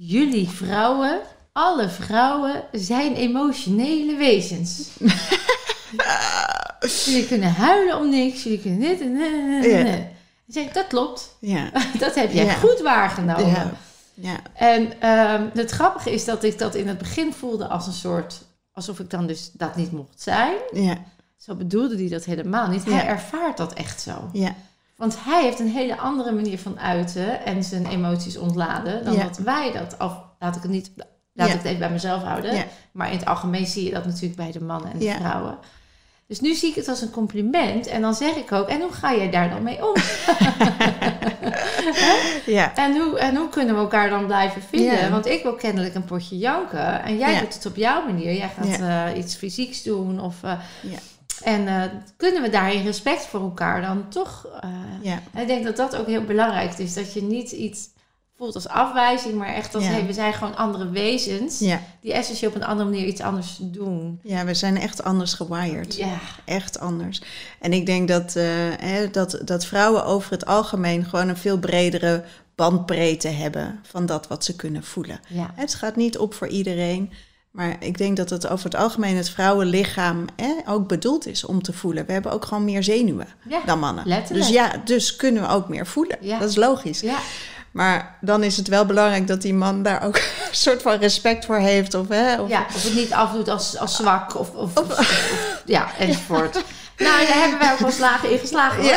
Jullie vrouwen, alle vrouwen, zijn emotionele wezens. jullie kunnen huilen om niks, jullie kunnen dit en dit en dit. Ja. Dan zeg ik, dat klopt. Ja, Dat heb jij Ja. goed waargenomen. ja, ja, En ehm, het grappige is dat ik dat in het begin voelde als een soort... Alsof ik dan dus dat niet mocht zijn. ja, Zo bedoelde hij dat helemaal niet. Hij ervaart dat echt zo. ja, Want hij heeft een hele andere manier van uiten en zijn emoties ontladen dan Ja. dat wij dat. Of laat ik het niet, laat Ja. ik het even bij mezelf houden. Ja. Maar in het algemeen zie je dat natuurlijk bij de mannen en de vrouwen. Dus nu zie ik het als een compliment en dan zeg ik ook: en hoe ga jij daar dan mee om? ja, En hoe, en hoe kunnen we elkaar dan blijven vinden? Want ik wil kennelijk een potje janken en jij doet het op jouw manier. Jij gaat eh, iets fysieks doen of. eh, Ja. En eh, kunnen we daarin respect voor elkaar dan toch eh, ja, ik denk dat dat ook heel belangrijk is. Dat je niet iets voelt als afwijzing, maar echt als Ja. hey, we zijn gewoon andere wezens. ja. Die essentieel op een andere manier iets anders doen. Ja, we zijn echt anders gewired. Ja, Echt anders. En ik denk dat, eh, hè, dat, dat vrouwen over het algemeen gewoon een veel bredere bandbreedte hebben van dat wat ze kunnen voelen. ja. Het gaat niet op voor iedereen. Maar ik denk dat het over het algemeen het vrouwenlichaam hè, ook bedoeld is om te voelen. We hebben ook gewoon meer zenuwen ja. dan mannen. letterlijk. Dus ja, dus kunnen we ook meer voelen. Ja. Dat is logisch. ja. Maar dan is het wel belangrijk dat die man daar ook een soort van respect voor heeft. Of, hè, of, ja, of het niet afdoet als, als zwak of, of, of- of- ja, enzovoort. Nou, daar hebben wij ook wel slagen in geslagen hoor.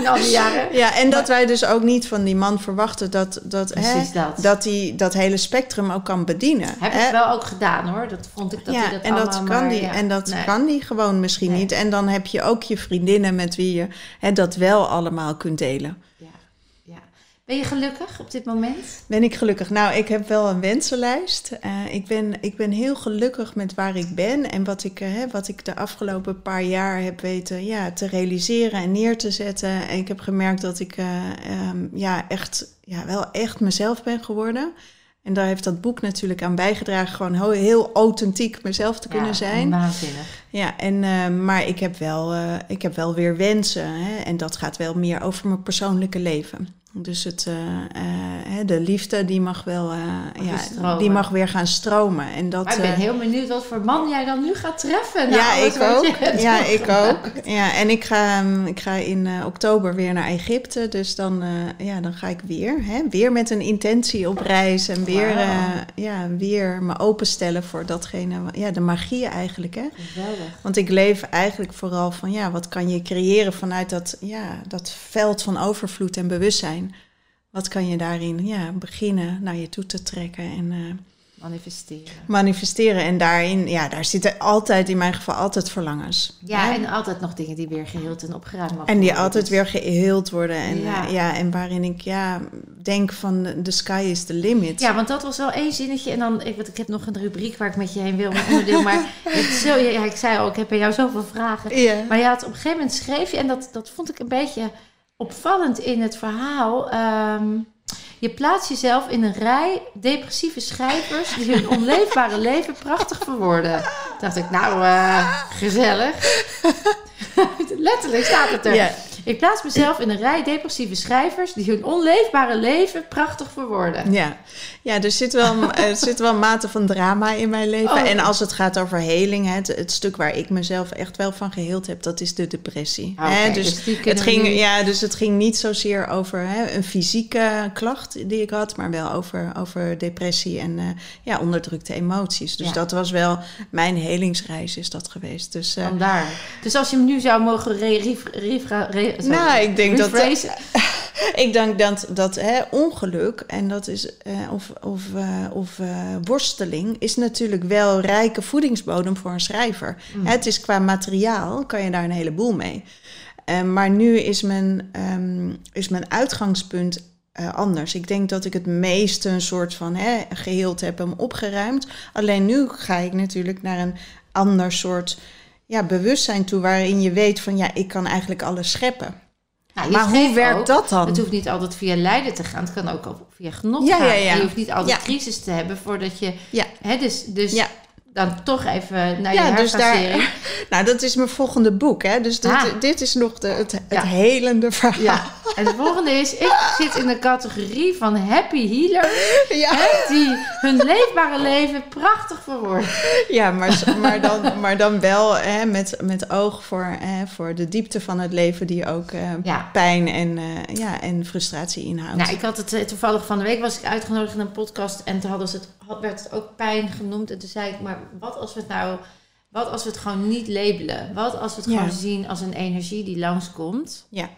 in al die jaren. Ja, en dat wij dus ook niet van die man verwachten dat, dat, hè, dat. dat hij dat hele spectrum ook kan bedienen. Heb hè. ik wel ook gedaan hoor. Dat vond ik dat ja, hij dat en dat kan maar, die, ja, en dat nee. kan die gewoon misschien Nee. niet. En dan heb je ook je vriendinnen met wie je hè, dat wel allemaal kunt delen. Ben je gelukkig op dit moment? Ben ik gelukkig? Nou, ik heb wel een wensenlijst. Uh, ik, ben, ik ben heel gelukkig met waar ik ben en wat ik, uh, wat ik de afgelopen paar jaar heb weten ja, te realiseren en neer te zetten. En ik heb gemerkt dat ik uh, um, ja, echt, ja, wel echt mezelf ben geworden. En daar heeft dat boek natuurlijk aan bijgedragen, gewoon heel authentiek mezelf te kunnen zijn. Waanzinnig. Ja, en, uh, maar ik heb, wel, uh, ik heb wel weer wensen. Hè? En dat gaat wel meer over mijn persoonlijke leven. Dus het, uh, de liefde die mag wel, ja, die mag weer gaan stromen. En dat, maar ik ben heel benieuwd wat voor man jij dan nu gaat treffen. ja, ik ook. Ja, ik ook. Ja, en ik ga, ik ga in oktober weer naar Egypte. Dus dan, ja, dan ga ik weer. Hè, weer met een intentie op reis. En weer, wow. ja, weer me openstellen voor datgene, ja, de magie eigenlijk. Hè. Geweldig. Want ik leef eigenlijk vooral van, ja, wat kan je creëren vanuit dat, ja, dat veld van overvloed en bewustzijn. Wat kan je daarin ja, beginnen naar je toe te trekken en uh, manifesteren. Manifesteren. En daarin, ja, daar zitten altijd, in mijn geval, altijd verlangens. Ja, hè? en altijd nog dingen die weer geheeld en opgeruimd mogen En die worden. altijd weer geheeld worden. En, Ja. ja. ja, en waarin ik ja, denk van, the sky is the limit. Ja, want dat was wel één zinnetje. En dan, ik, want ik heb nog een rubriek waar ik met je heen wil, onderdeel. Maar het zo, ja, ik zei al, ik heb bij jou zoveel vragen. Ja. Maar je had op een gegeven moment schreef je, en dat, dat vond ik een beetje opvallend in het verhaal. ehm, je plaatst jezelf in een rij depressieve schrijvers die hun onleefbare leven prachtig verwoorden. Toen dacht ik, nou, eh, gezellig. Letterlijk staat het er. Ik plaats mezelf in een rij depressieve schrijvers die hun onleefbare leven prachtig verwoorden. Ja, ja er, zit wel, er zit wel een mate van drama in mijn leven. Oh. En als het gaat over heling, het, het stuk waar ik mezelf echt wel van geheeld heb, dat is de depressie. Oké, Hè, dus dus, het ging, nu- ja, dus het ging niet zozeer over hè, een fysieke klacht die ik had, maar wel over, over depressie en eh, ja, onderdrukte emoties. Dus Ja. dat was wel mijn helingsreis is dat geweest. Dus, eh, Vandaar. Dus als je hem nu zou mogen re, re, re, sorry, Nou, ik denk dat- rephrasen. Ik denk dat, dat hè, ongeluk en dat is, eh, of, of, eh, of eh, worsteling is natuurlijk wel rijke voedingsbodem voor een schrijver. Mm. Het is qua materiaal, kan je daar een heleboel mee. Eh, maar nu is mijn, ehm, is mijn uitgangspunt eh, anders. Ik denk dat ik het meeste een soort van hè, geheeld heb hem opgeruimd. Alleen nu ga ik natuurlijk naar een ander soort ja, bewustzijn toe, waarin je weet van ja, ik kan eigenlijk alles scheppen. Nou, Maar hoe werkt ook- dat dan? Het hoeft niet altijd via lijden te gaan. Het kan ook via genot Ja, gaan. ja, ja. En je hoeft niet altijd crisis te hebben voordat je... Ja. Hè, dus dus. Dan toch even naar Ja, je dus daar-. Nou, dat is mijn volgende boek. Hè? Dus dit, Ah. dit is nog de, het, het Ja. helende verhaal. Ja. En de volgende is... Ik zit in de categorie van happy healers... Ja, hè, die hun leefbare leven prachtig verwoorden. ja maar, maar, dan, maar dan wel hè, met, met oog voor, hè, voor de diepte van het leven... die ook eh, Ja. pijn en, eh, ja, en frustratie inhoudt. Nou, ik had het eh, toevallig van de week was ik uitgenodigd in een podcast en toen hadden ze het, werd het ook pijn genoemd. En toen zei ik, maar wat als we het nou, wat als we het gewoon niet labelen? Wat als we het Ja. gewoon zien als een energie die langskomt? Ja,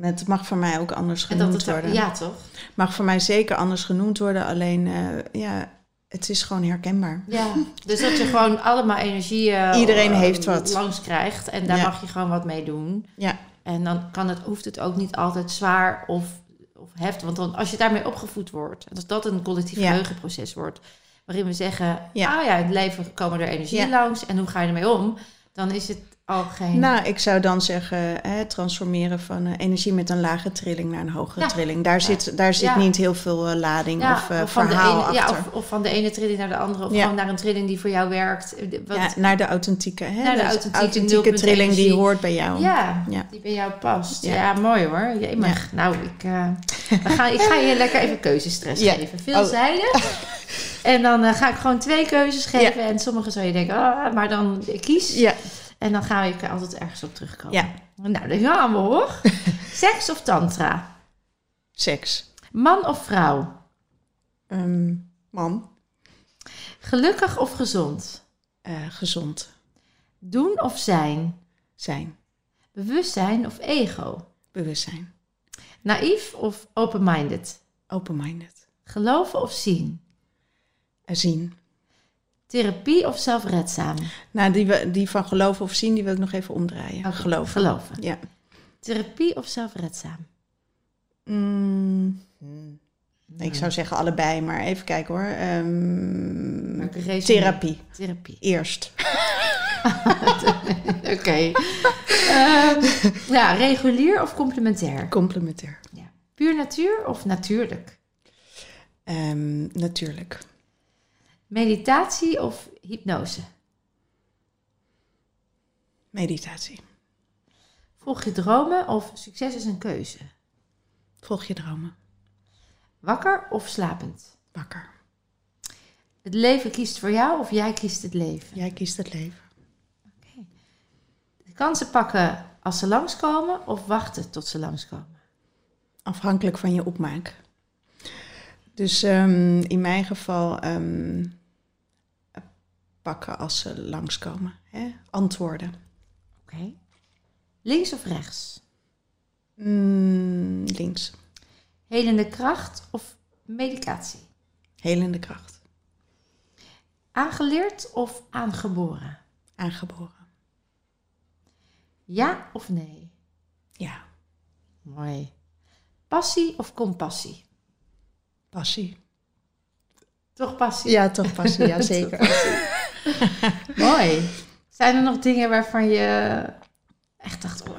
het mag voor mij ook anders En dat genoemd het, worden. ja toch? mag voor mij zeker anders genoemd worden. Alleen, eh, ja, het is gewoon herkenbaar. Ja. Dus dat je gewoon allemaal energieën Iedereen eh, heeft wat. langs krijgt en daar Ja. mag je gewoon wat mee doen. Ja. En dan kan het, hoeft het ook niet altijd zwaar of, of heftig. Want dan, als je daarmee opgevoed wordt, en als dat een collectief Ja. geheugenproces wordt, waarin we zeggen, Ja. ah ja, in het leven komen er energieën Ja. langs en hoe ga je ermee om? Dan is het geen... Nou, ik zou dan zeggen, hè, transformeren van eh, energie met een lage trilling naar een hogere Ja. trilling. Daar zit, daar zit Ja. niet heel veel eh, lading of, van de verhaal ene, achter. of, of van de ene trilling naar de andere, of gewoon naar een trilling die voor jou werkt. Wat, ja, naar de authentieke, hè? Naar de Dus authentieke nulpunt trilling die hoort bij jou. Ja, Ja. die bij jou past. Ja, mooi hoor. Jemig. Nou, ik, we gaan, ik ga je lekker even keuzestress geven. Veelzijdig. En dan ga ik gewoon twee keuzes geven. En sommige zou je denken, ah, maar dan kies. Ja, En dan ga ik er altijd ergens op terugkomen. Ja. Nou, dat gaan we hoor. Seks of tantra? seks. Man of vrouw? Ehm, man, Gelukkig of gezond? eh, gezond Doen of zijn? zijn, Bewustzijn of ego? bewustzijn, Naïef of open-minded? open-minded, Geloven of zien? Eh, zien. Therapie of zelfredzaam? Nou, die, we- die van geloven of zien, die wil ik nog even omdraaien. Geloven. Geloven. Ja. Therapie of zelfredzaam? Mm, Hmm. Ik zou zeggen allebei, maar even kijken hoor. Ehm, therapie. Therapie. Eerst. Oké. Ehm, ja, regulier of complementair? Complementair. Ja. Puur natuur of natuurlijk? Ehm, natuurlijk. Meditatie of hypnose? Meditatie. Volg je dromen of succes is een keuze? Volg je dromen. Wakker of slapend? Wakker. Het leven kiest voor jou of jij kiest het leven? Jij kiest het leven. De kansen pakken als ze langskomen of wachten tot ze langskomen? Afhankelijk van je opmaak. Dus ehm, in mijn geval ehm, pakken als ze langskomen. Hè? Antwoorden. Oké. Links of rechts? Mm, links. Helende kracht of medicatie? Helende kracht. Aangeleerd of aangeboren? Aangeboren. Ja of nee? Ja. Mooi. Passie of compassie? Passie. Toch passie? Ja, toch passie. Ja, zeker. Mooi. Zijn er nog dingen waarvan je echt dacht, wauw,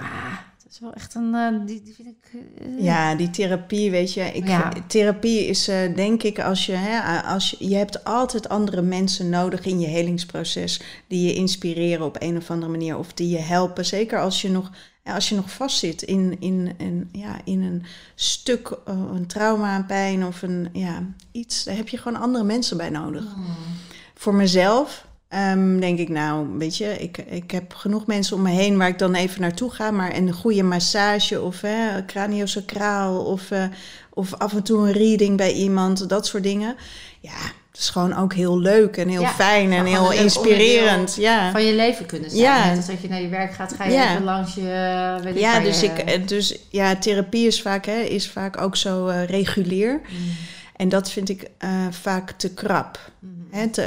dat is wel echt een, eh, die, die vind ik... eh, Ja, die therapie, weet je. Ik, Ja. Therapie is eh, denk ik als je, hè, als je... Je hebt altijd andere mensen nodig in je helingsproces... die je inspireren op een of andere manier... of die je helpen. Zeker als je nog, als je nog vastzit in, in, in, ja, in een stuk... een trauma, een pijn of een, ja, iets... Daar heb je gewoon andere mensen bij nodig. Voor mezelf ehm, denk ik, nou, weet je, ik, ik heb genoeg mensen om me heen waar ik dan even naartoe ga. Maar een goede massage of hè, craniosacraal of, eh, of af en toe een reading bij iemand, dat soort dingen. Ja, het is gewoon ook heel leuk en heel Ja, fijn en heel inspirerend. Ja, Van je leven kunnen zijn. Ja. Dat je naar je werk gaat, ga je Ja. even langs je... Weet ik ja dus, je- ik, eh, dus ja, therapie is vaak, hè, is vaak ook zo eh, regulier. Mm. En dat vind ik vaak te krap. Mm.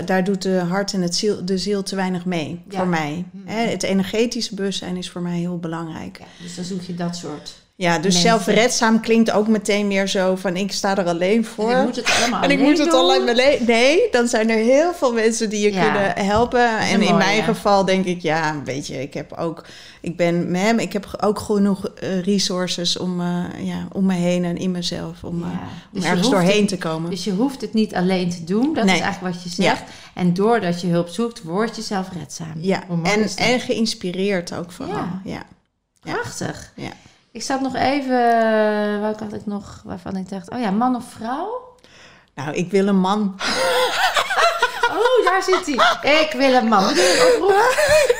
Daar doet de hart en het ziel, de ziel te weinig mee Ja. voor mij. Mm. Hè, het energetische bewustzijn is voor mij heel belangrijk. Ja, dus dan zoek je dat soort... Ja, dus Mensen. zelfredzaam klinkt ook meteen weer zo van ik sta er alleen voor. En ik moet het allemaal En ik alleen moet het doen. alleen alleen. Nee, dan zijn er heel veel mensen die je Ja. kunnen helpen. En in mijn geval denk ik, ja, weet je, ik heb ook, ik ben met hem, ik heb ook genoeg eh, resources om, eh, ja, om me heen en in mezelf om, eh, om Dus ergens doorheen het- te komen. Dus je hoeft het niet alleen te doen. Dat Nee. is eigenlijk wat je zegt. En doordat je hulp zoekt, word je zelfredzaam. ja, en, en geïnspireerd ook vooral. Ja. Prachtig. Ja. Ik zat nog even... Welke had ik nog waarvan ik dacht... Oh ja, man of vrouw? Nou, ik wil een man. Oh, daar zit hij. Ik wil een man.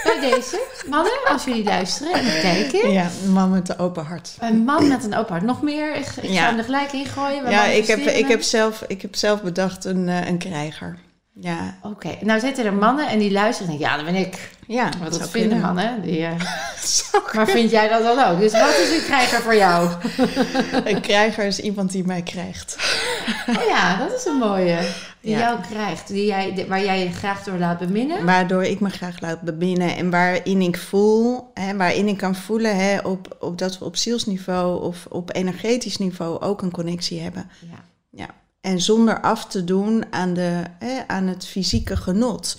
Bij deze? Mannen, als jullie luisteren en kijken. Ja, een man met een open hart. Een man met een open hart. Nog meer? Ik, ik Ja. ga hem er gelijk in gooien. Ja, ik heb, ik, heb zelf, ik heb zelf bedacht een, eh, een krijger. Ja, Oké, nou zitten er mannen en die luisteren en denken, ja, dat ben ik. ja dat vinden kunnen. mannen. Die, eh, maar vind jij dat dan ook? Dus wat is een krijger voor jou? Een krijger is iemand die mij krijgt. Oh ja, dat is een mooie. Die Ja. jou krijgt, die jij, waar jij je graag door laat beminnen. Waardoor ik me graag laat bebinnen en waarin ik voel, hè, waarin ik kan voelen hè, op, op dat we op zielsniveau of op energetisch niveau ook een connectie hebben. Ja. Ja. En zonder af te doen aan, de, hè, aan het fysieke genot.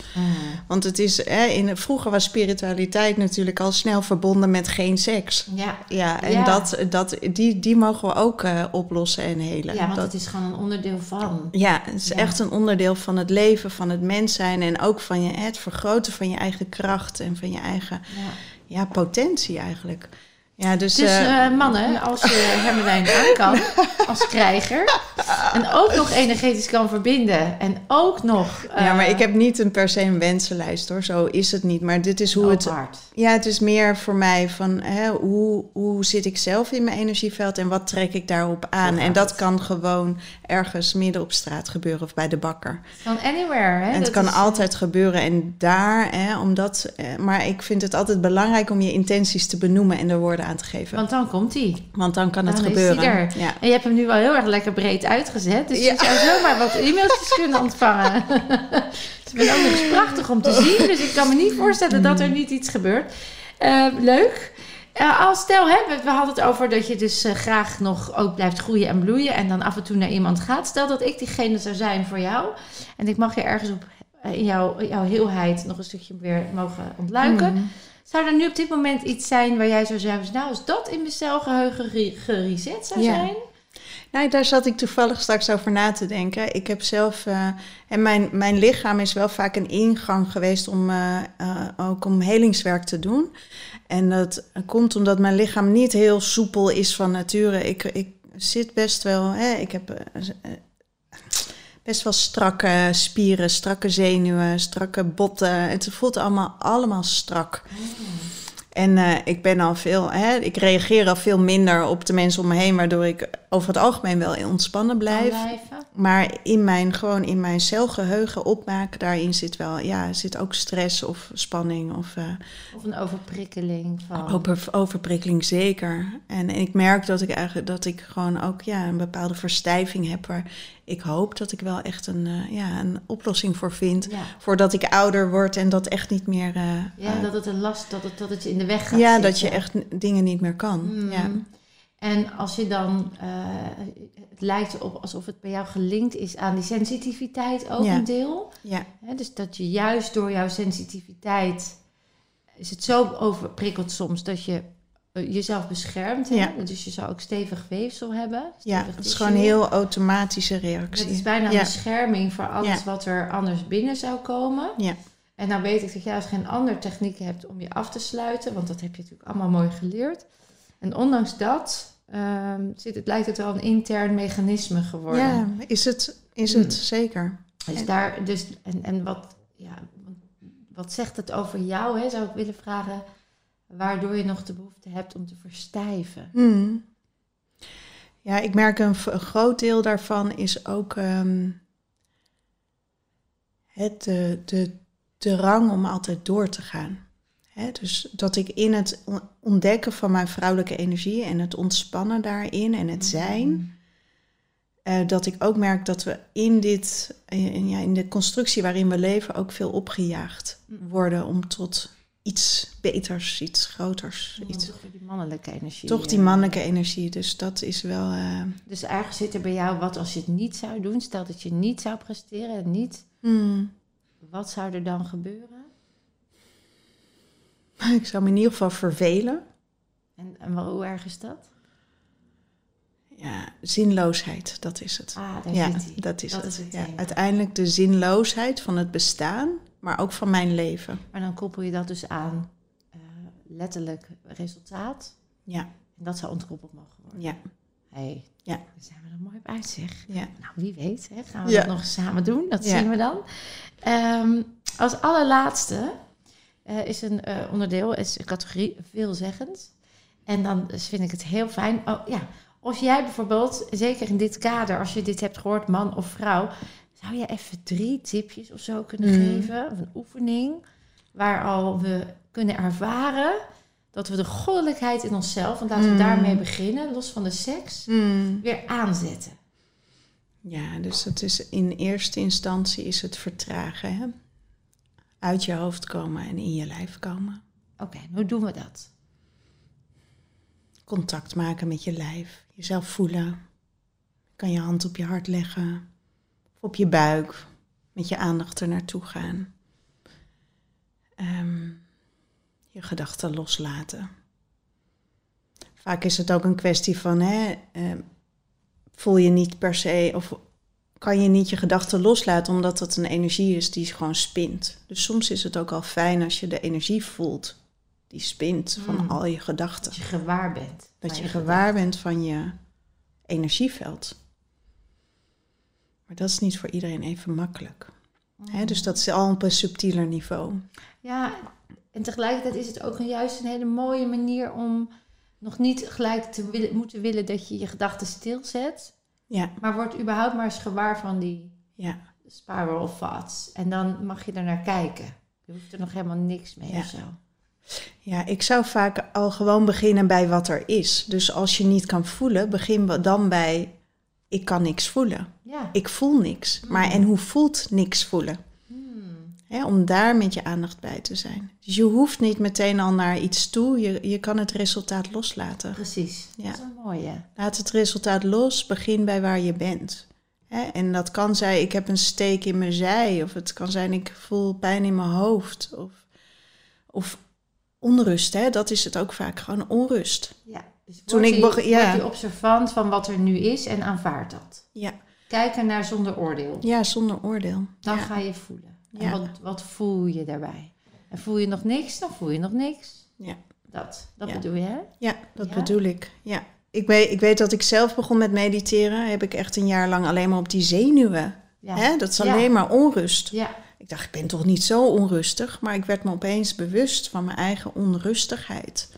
Want het is, hè, in, vroeger was spiritualiteit natuurlijk al snel verbonden met geen seks. Ja. Ja, en Ja. Dat, dat, die, die mogen we ook eh, oplossen en helen. ja, want dat, het is gewoon een onderdeel van. ja, het is Ja. echt een onderdeel van het leven, van het mens zijn en ook van je, het vergroten van je eigen kracht en van je eigen ja, potentie eigenlijk. Ja, dus, Dus mannen, als je Hermelijn aan kan als krijger en ook nog energetisch kan verbinden en ook nog... ja, maar eh, ik heb niet een per se een wensenlijst hoor, zo is het niet. Maar dit is hoe het, ja, het is meer voor mij van hè, hoe, hoe zit ik zelf in mijn energieveld en wat trek ik daarop aan. En dat kan gewoon ergens midden op straat gebeuren of bij de bakker. Van anywhere, hè? En het Dat kan is, altijd gebeuren. En daar, hè, omdat, eh, maar ik vind het altijd belangrijk om je intenties te benoemen en er woorden aan te geven. Want, Want dan komt hij. dan kan het Dan is gebeuren. er. Ja. En je hebt hem nu wel heel erg lekker breed uitgezet. Dus Ja. je zou zomaar wat e-mailtjes kunnen ontvangen. ook nog eens prachtig om te zien. Dus ik kan me niet voorstellen dat er niet iets gebeurt. Eh, leuk. Uh, als stel, hè, we, we hadden het over dat je dus uh, graag nog ook blijft groeien en bloeien en dan af en toe naar iemand gaat. Stel dat ik diegene zou zijn voor jou en ik mag je ergens op uh, in jouw, jouw heelheid nog een stukje weer mogen ontluiken. Mm. Zou er nu op dit moment iets zijn waar jij zou zeggen, nou als dat in mijn celgeheugen ge- gereset zou zijn? Nou, daar zat ik toevallig straks over na te denken. Ik heb zelf, eh, en mijn, mijn lichaam is wel vaak een ingang geweest om eh, eh, ook om helingswerk te doen. En dat komt omdat mijn lichaam niet heel soepel is van nature. Ik, ik zit best wel, hè, ik heb best wel strakke spieren, strakke zenuwen, strakke botten. Het voelt allemaal, allemaal strak. En eh, ik ben al veel, hè, ik reageer al veel minder op de mensen om me heen, waardoor ik over het algemeen wel ontspannen blijf. Maar in mijn, gewoon in mijn celgeheugen opmaken, daarin zit wel, ja, zit ook stress of spanning of eh, Of een overprikkeling van... over, overprikkeling zeker. En, ik merk dat ik eigenlijk, dat ik gewoon ook, ja, een bepaalde verstijving heb waar ik hoop dat ik wel echt een, eh, ja, een oplossing voor vind. Ja, Voordat ik ouder word en dat echt niet meer, eh, ja dat het een last, dat het, dat het je in de weg gaat ja, zitten. dat je echt dingen niet meer kan. Mm. Ja. En als je dan, eh, het lijkt erop alsof het bij jou gelinkt is aan die sensitiviteit ook Ja. een deel. Ja. Dus dat je juist door jouw sensitiviteit, is het zo overprikkeld soms dat je eh, jezelf beschermt. Ja. Dus je zou ook stevig weefsel hebben. Ja, het is gewoon een heel automatische reactie. Het is bijna een Ja. bescherming voor alles wat er anders binnen zou komen. Ja. En nou weet ik dat jij als geen andere techniek hebt om je af te sluiten, want dat heb je natuurlijk allemaal mooi geleerd. En ondanks dat ehm, zit het, lijkt het wel een intern mechanisme geworden. Ja, is het, is Mm. het zeker. Dus En- daar, dus, en, en wat, ja, wat zegt het over jou, hè, zou ik willen vragen, waardoor je nog de behoefte hebt om te verstijven? Mm. Ja, ik merk een, groot deel daarvan is ook ehm, het, de, de drang om altijd door te gaan. Dus dat ik in het on- ontdekken van mijn vrouwelijke energie en het ontspannen daarin en het zijn, eh, dat ik ook merk dat we in dit, in, ja, in de constructie waarin we leven, ook veel opgejaagd Mm. worden om tot iets beters, iets groters. Ja, Iets, toch die mannelijke energie. toch die eh. mannelijke energie. Dus dat is wel. eh, Dus ergens zit er bij jou wat als je het niet zou doen, stel dat je niet zou presteren en niet, hmm. wat zou er dan gebeuren? Ik zou me in ieder geval vervelen. En, en wel- hoe erg is dat? Ja, zinloosheid, dat is het. Ah, daar ja, zit dat is Dat het. is het ja, uiteindelijk de zinloosheid van het bestaan, maar ook van mijn leven. Maar dan koppel je dat dus aan eh, letterlijk resultaat. Ja, En dat zou ontkoppeld mogen worden. ja, Hey, Ja. daar zijn we er mooi op uit, zeg. ja. Nou, wie weet, hè, gaan we Ja. dat nog samen doen? Dat zien we dan. Ehm, als allerlaatste eh, is een eh, onderdeel, is een categorie veelzeggend. En dan dus vind ik het heel fijn. Oh, ja. Als jij bijvoorbeeld, zeker in dit kader, als je dit hebt gehoord, man of vrouw, zou je even drie tipjes of zo kunnen Mhm. geven? Of een oefening waar al we kunnen ervaren dat we de goddelijkheid in onszelf, want laten we Mhm. daarmee beginnen, los van de seks, Hmm. weer aanzetten. Ja, dus het is in eerste instantie is het vertragen. Hè? Uit je hoofd komen en in je lijf komen. Oké, hoe doen we dat? Contact maken met je lijf. Jezelf voelen. Je kan je hand op je hart leggen. Of op je buik. Met je aandacht er naartoe gaan. Ehm, je gedachten loslaten. Vaak is het ook een kwestie van, hè, ehm, voel je niet per se of kan je niet je gedachten loslaten omdat dat een energie is die gewoon spint. Dus soms is het ook al fijn als je de energie voelt die spint van Mm. al je gedachten. Dat je gewaar bent. Dat je je gewaar bent van je energieveld. Maar dat is niet voor iedereen even makkelijk. dus dat is al op een subtieler niveau. Ja, en tegelijkertijd is het ook een, juist een hele mooie manier om nog niet gelijk te willen, moeten willen dat je je gedachten stilzet. Ja, Maar word überhaupt maar eens gewaar van die ja, spiral thoughts. En dan mag je er naar kijken. Je hoeft er nog helemaal niks mee Ja. of zo. ja, ik zou vaak al gewoon beginnen bij wat er is. Dus als je niet kan voelen, begin dan bij ik kan niks voelen. Ja. Ik voel niks. Maar Mm. en hoe voelt niks voelen? Hè, om daar met je aandacht bij te zijn. Dus je hoeft niet meteen al naar iets toe. Je, je kan het resultaat loslaten. Precies. Ja. Dat is een mooie. Laat het resultaat los. Begin bij waar je bent. Hè, en dat kan zijn, ik heb een steek in mijn zij. Of het kan zijn, ik voel pijn in mijn hoofd. Of, of onrust. Hè? Dat is het ook vaak. Gewoon onrust. Ja. Dus Toen ik je, beg- ja. je observant van wat er nu is en aanvaard dat. Ja, Kijken naar zonder oordeel. ja zonder oordeel. Dan ja. ga je voelen. Ja. wat, wat voel je daarbij? En voel je nog niks, dan voel je nog niks. Ja. Dat, dat Ja. bedoel je, hè? Ja, dat Ja? bedoel ik. Ja. Ik, weet, ik weet dat ik zelf begon met mediteren. Heb ik echt een jaar lang alleen maar op die zenuwen. Ja. Hè? Dat is alleen maar onrust. Ja. Ik dacht, ik ben toch niet zo onrustig. Maar ik werd me opeens bewust van mijn eigen onrustigheid.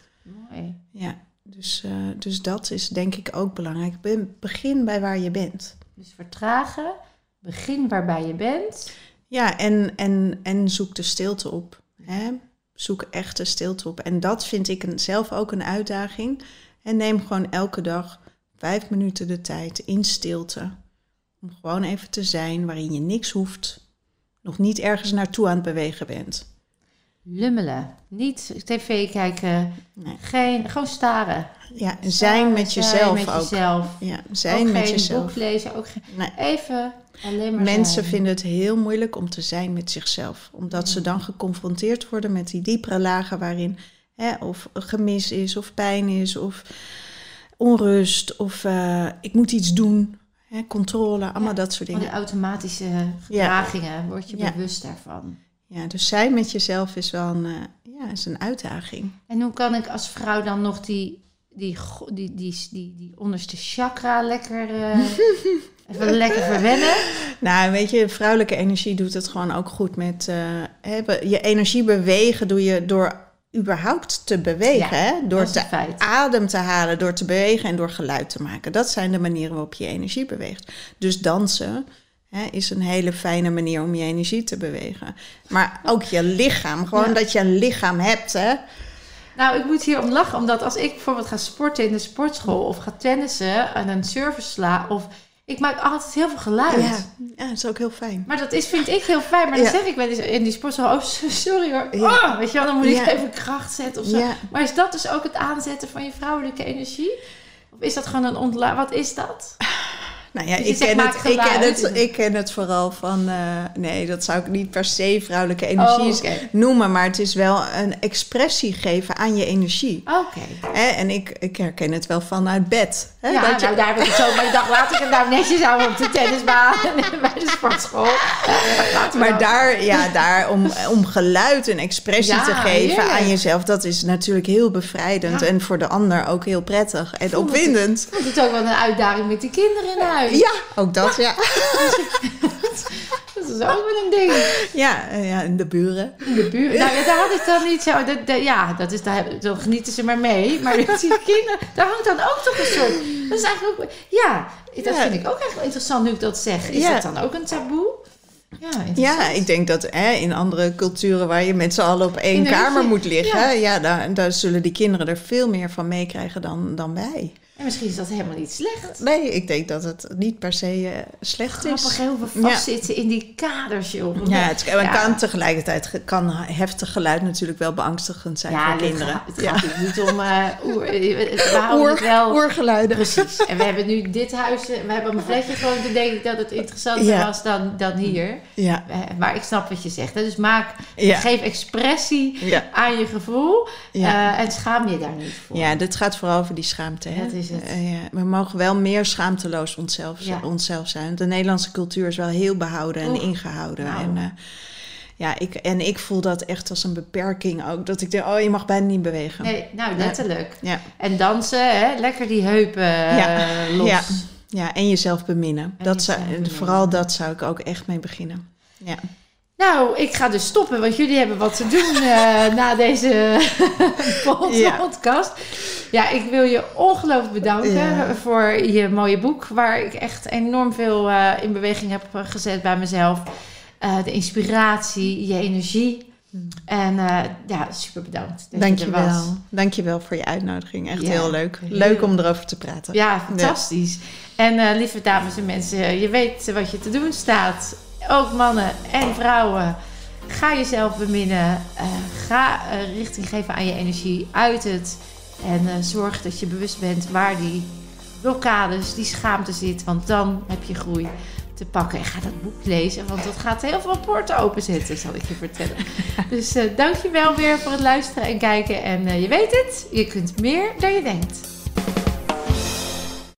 Mooi. Ja, dus, eh, dus dat is denk ik ook belangrijk. Be- Begin bij waar je bent. Dus vertragen, begin waarbij je bent. Ja, en, en, en zoek de stilte op. Hè? Zoek echt de stilte op. En dat vind ik zelf ook een uitdaging. En neem gewoon elke dag vijf minuten de tijd in stilte. Om gewoon even te zijn waarin je niks hoeft. Nog niet ergens naartoe aan het bewegen bent. Lummelen. Niet tv kijken. Nee. Geen, gewoon staren. Ja, zijn met Zijn jezelf met ook. Jezelf. Ja, zijn ook met geen jezelf. boek lezen. Ook geen, Nee. even alleen maar Mensen zijn. vinden het heel moeilijk om te zijn met zichzelf. Omdat ze dan geconfronteerd worden met die diepere lagen waarin hè, of gemis is, of pijn is, of onrust, of eh, ik moet iets doen. Hè, controle, allemaal Ja, dat soort Van die dingen. automatische gedragingen word je bewust daarvan. Ja, dus zijn met jezelf is wel een, eh, ja, is een uitdaging. En hoe kan ik als vrouw dan nog die, die, die, die, die, die onderste chakra lekker, eh, even lekker verwennen? Nou, weet je, vrouwelijke energie doet het gewoon ook goed met... be- je energie bewegen doe je door überhaupt te bewegen. Ja, hè? Door te adem te halen, door te bewegen en door geluid te maken. Dat zijn de manieren waarop je energie beweegt. Dus dansen is een hele fijne manier om je energie te bewegen. Maar ook je lichaam, gewoon Ja. dat je een lichaam hebt. Hè? Nou, ik moet hier om lachen, omdat als ik bijvoorbeeld ga sporten in de sportschool of ga tennissen en een service sla, of ik maak altijd heel veel geluid. Ja, ja, dat is ook heel fijn. Maar dat is, vind ik heel fijn. Maar dan Ja. zeg ik wel eens in die sportschool, oh sorry hoor. Ja. Oh, weet je wel, dan moet ik even kracht zetten of zo. Maar is dat dus ook het aanzetten van je vrouwelijke energie? Of is dat gewoon een ontla... Wat is dat? Nou ja, Dus ik ken, het, ik, ken het, ik ken het vooral van... eh, nee, dat zou ik niet per se vrouwelijke energie Oh, noemen... maar het is wel een expressie geven aan je energie. Oké. En ik, ik herken het wel vanuit bed. Hè? Ja, dat je, nou, daar heb ik het zo. Maar ik dacht, laat ik het nou netjes houden op de tennisbaan en bij de sportschool. Maar daar, ja, daar om, om geluid en expressie Ja, te geven aan jezelf... dat is natuurlijk heel bevrijdend. Ja. En voor de ander ook heel prettig en het- opwindend. Want het is ook wel een uitdaging met die kinderen in huis. Ja, ook dat, ja. Dat is ook wel een ding. Ja, eh, ja en de buren. In de buurt. Nou, ja, daar had ik dan niet zo. Dat, dat- ja, dat is, daar, dan genieten ze maar mee. Maar met die kinderen, daar hangt dan ook toch een soort. Dat is eigenlijk ook. Ja, dat Ja. vind ik ook eigenlijk wel interessant nu ik dat zeg. Is Ja. dat dan ook een taboe? Ja, interessant. Ja, ik denk dat hè, in andere culturen waar je met z'n allen op één In kamer moet liggen, Ja. ja. daar, daar zullen die kinderen er veel meer van meekrijgen dan, dan wij. En misschien is dat helemaal niet slecht. Nee, ik denk dat het niet per se eh, slecht Grappig is. hoe we Ja. vastzitten in die kaders, joh. Ja, het kan, Ja. kan tegelijkertijd ge- kan heftig geluid natuurlijk wel beangstigend zijn voor kinderen. gaat- Het gaat niet om uh, oer. Het wel. oergeluiden. Precies. En we hebben nu dit huis, eh, we hebben een fletje gewoon, toen denk ik dat het interessanter was dan, dan hier. Ja, Eh, Maar ik snap wat je zegt. Hè? Dus maak, geef expressie aan je gevoel eh, en schaam je daar niet voor. ja, dit gaat vooral over die schaamte. Hè? Dat is het. Eh, ja, we mogen wel meer schaamteloos onszelf, Ja. onszelf zijn. De Nederlandse cultuur is wel heel behouden en Oeh, ingehouden. nou. En, eh, ja, ik, en ik voel dat echt als een beperking ook. Dat ik denk, oh, je mag bijna niet bewegen. Nee, nou, letterlijk. Ja. En dansen, hè? lekker die heupen Ja. eh, los. Ja. ja, en jezelf beminnen. En dat zou, beminnen. Vooral dat zou ik ook echt mee beginnen. Ja. Nou, ik ga dus stoppen, want jullie hebben wat te doen eh, na deze Ja. podcast. Ja, ik wil je ongelooflijk bedanken Ja. voor je mooie boek, waar ik echt enorm veel eh, in beweging heb gezet bij mezelf. Eh, de inspiratie, je energie. En eh, ja, super bedankt dat Dank je je was. wel. Dank je wel voor je uitnodiging. Echt Ja, heel leuk. Leuk om erover te praten. Ja, fantastisch. En lieve dames en mensen, je weet wat je te doen staat. Ook mannen en vrouwen. Ga jezelf beminnen. Uh, ga uh, richting geven aan je energie. Uit het. En uh, zorg dat je bewust bent waar die blokkades, die schaamte zit. Want dan heb je groei te pakken. En ga dat boek lezen, want dat gaat heel veel poorten openzetten, zal ik je vertellen. dus uh, dankjewel weer voor het luisteren en kijken. En je weet het, je kunt meer dan je denkt.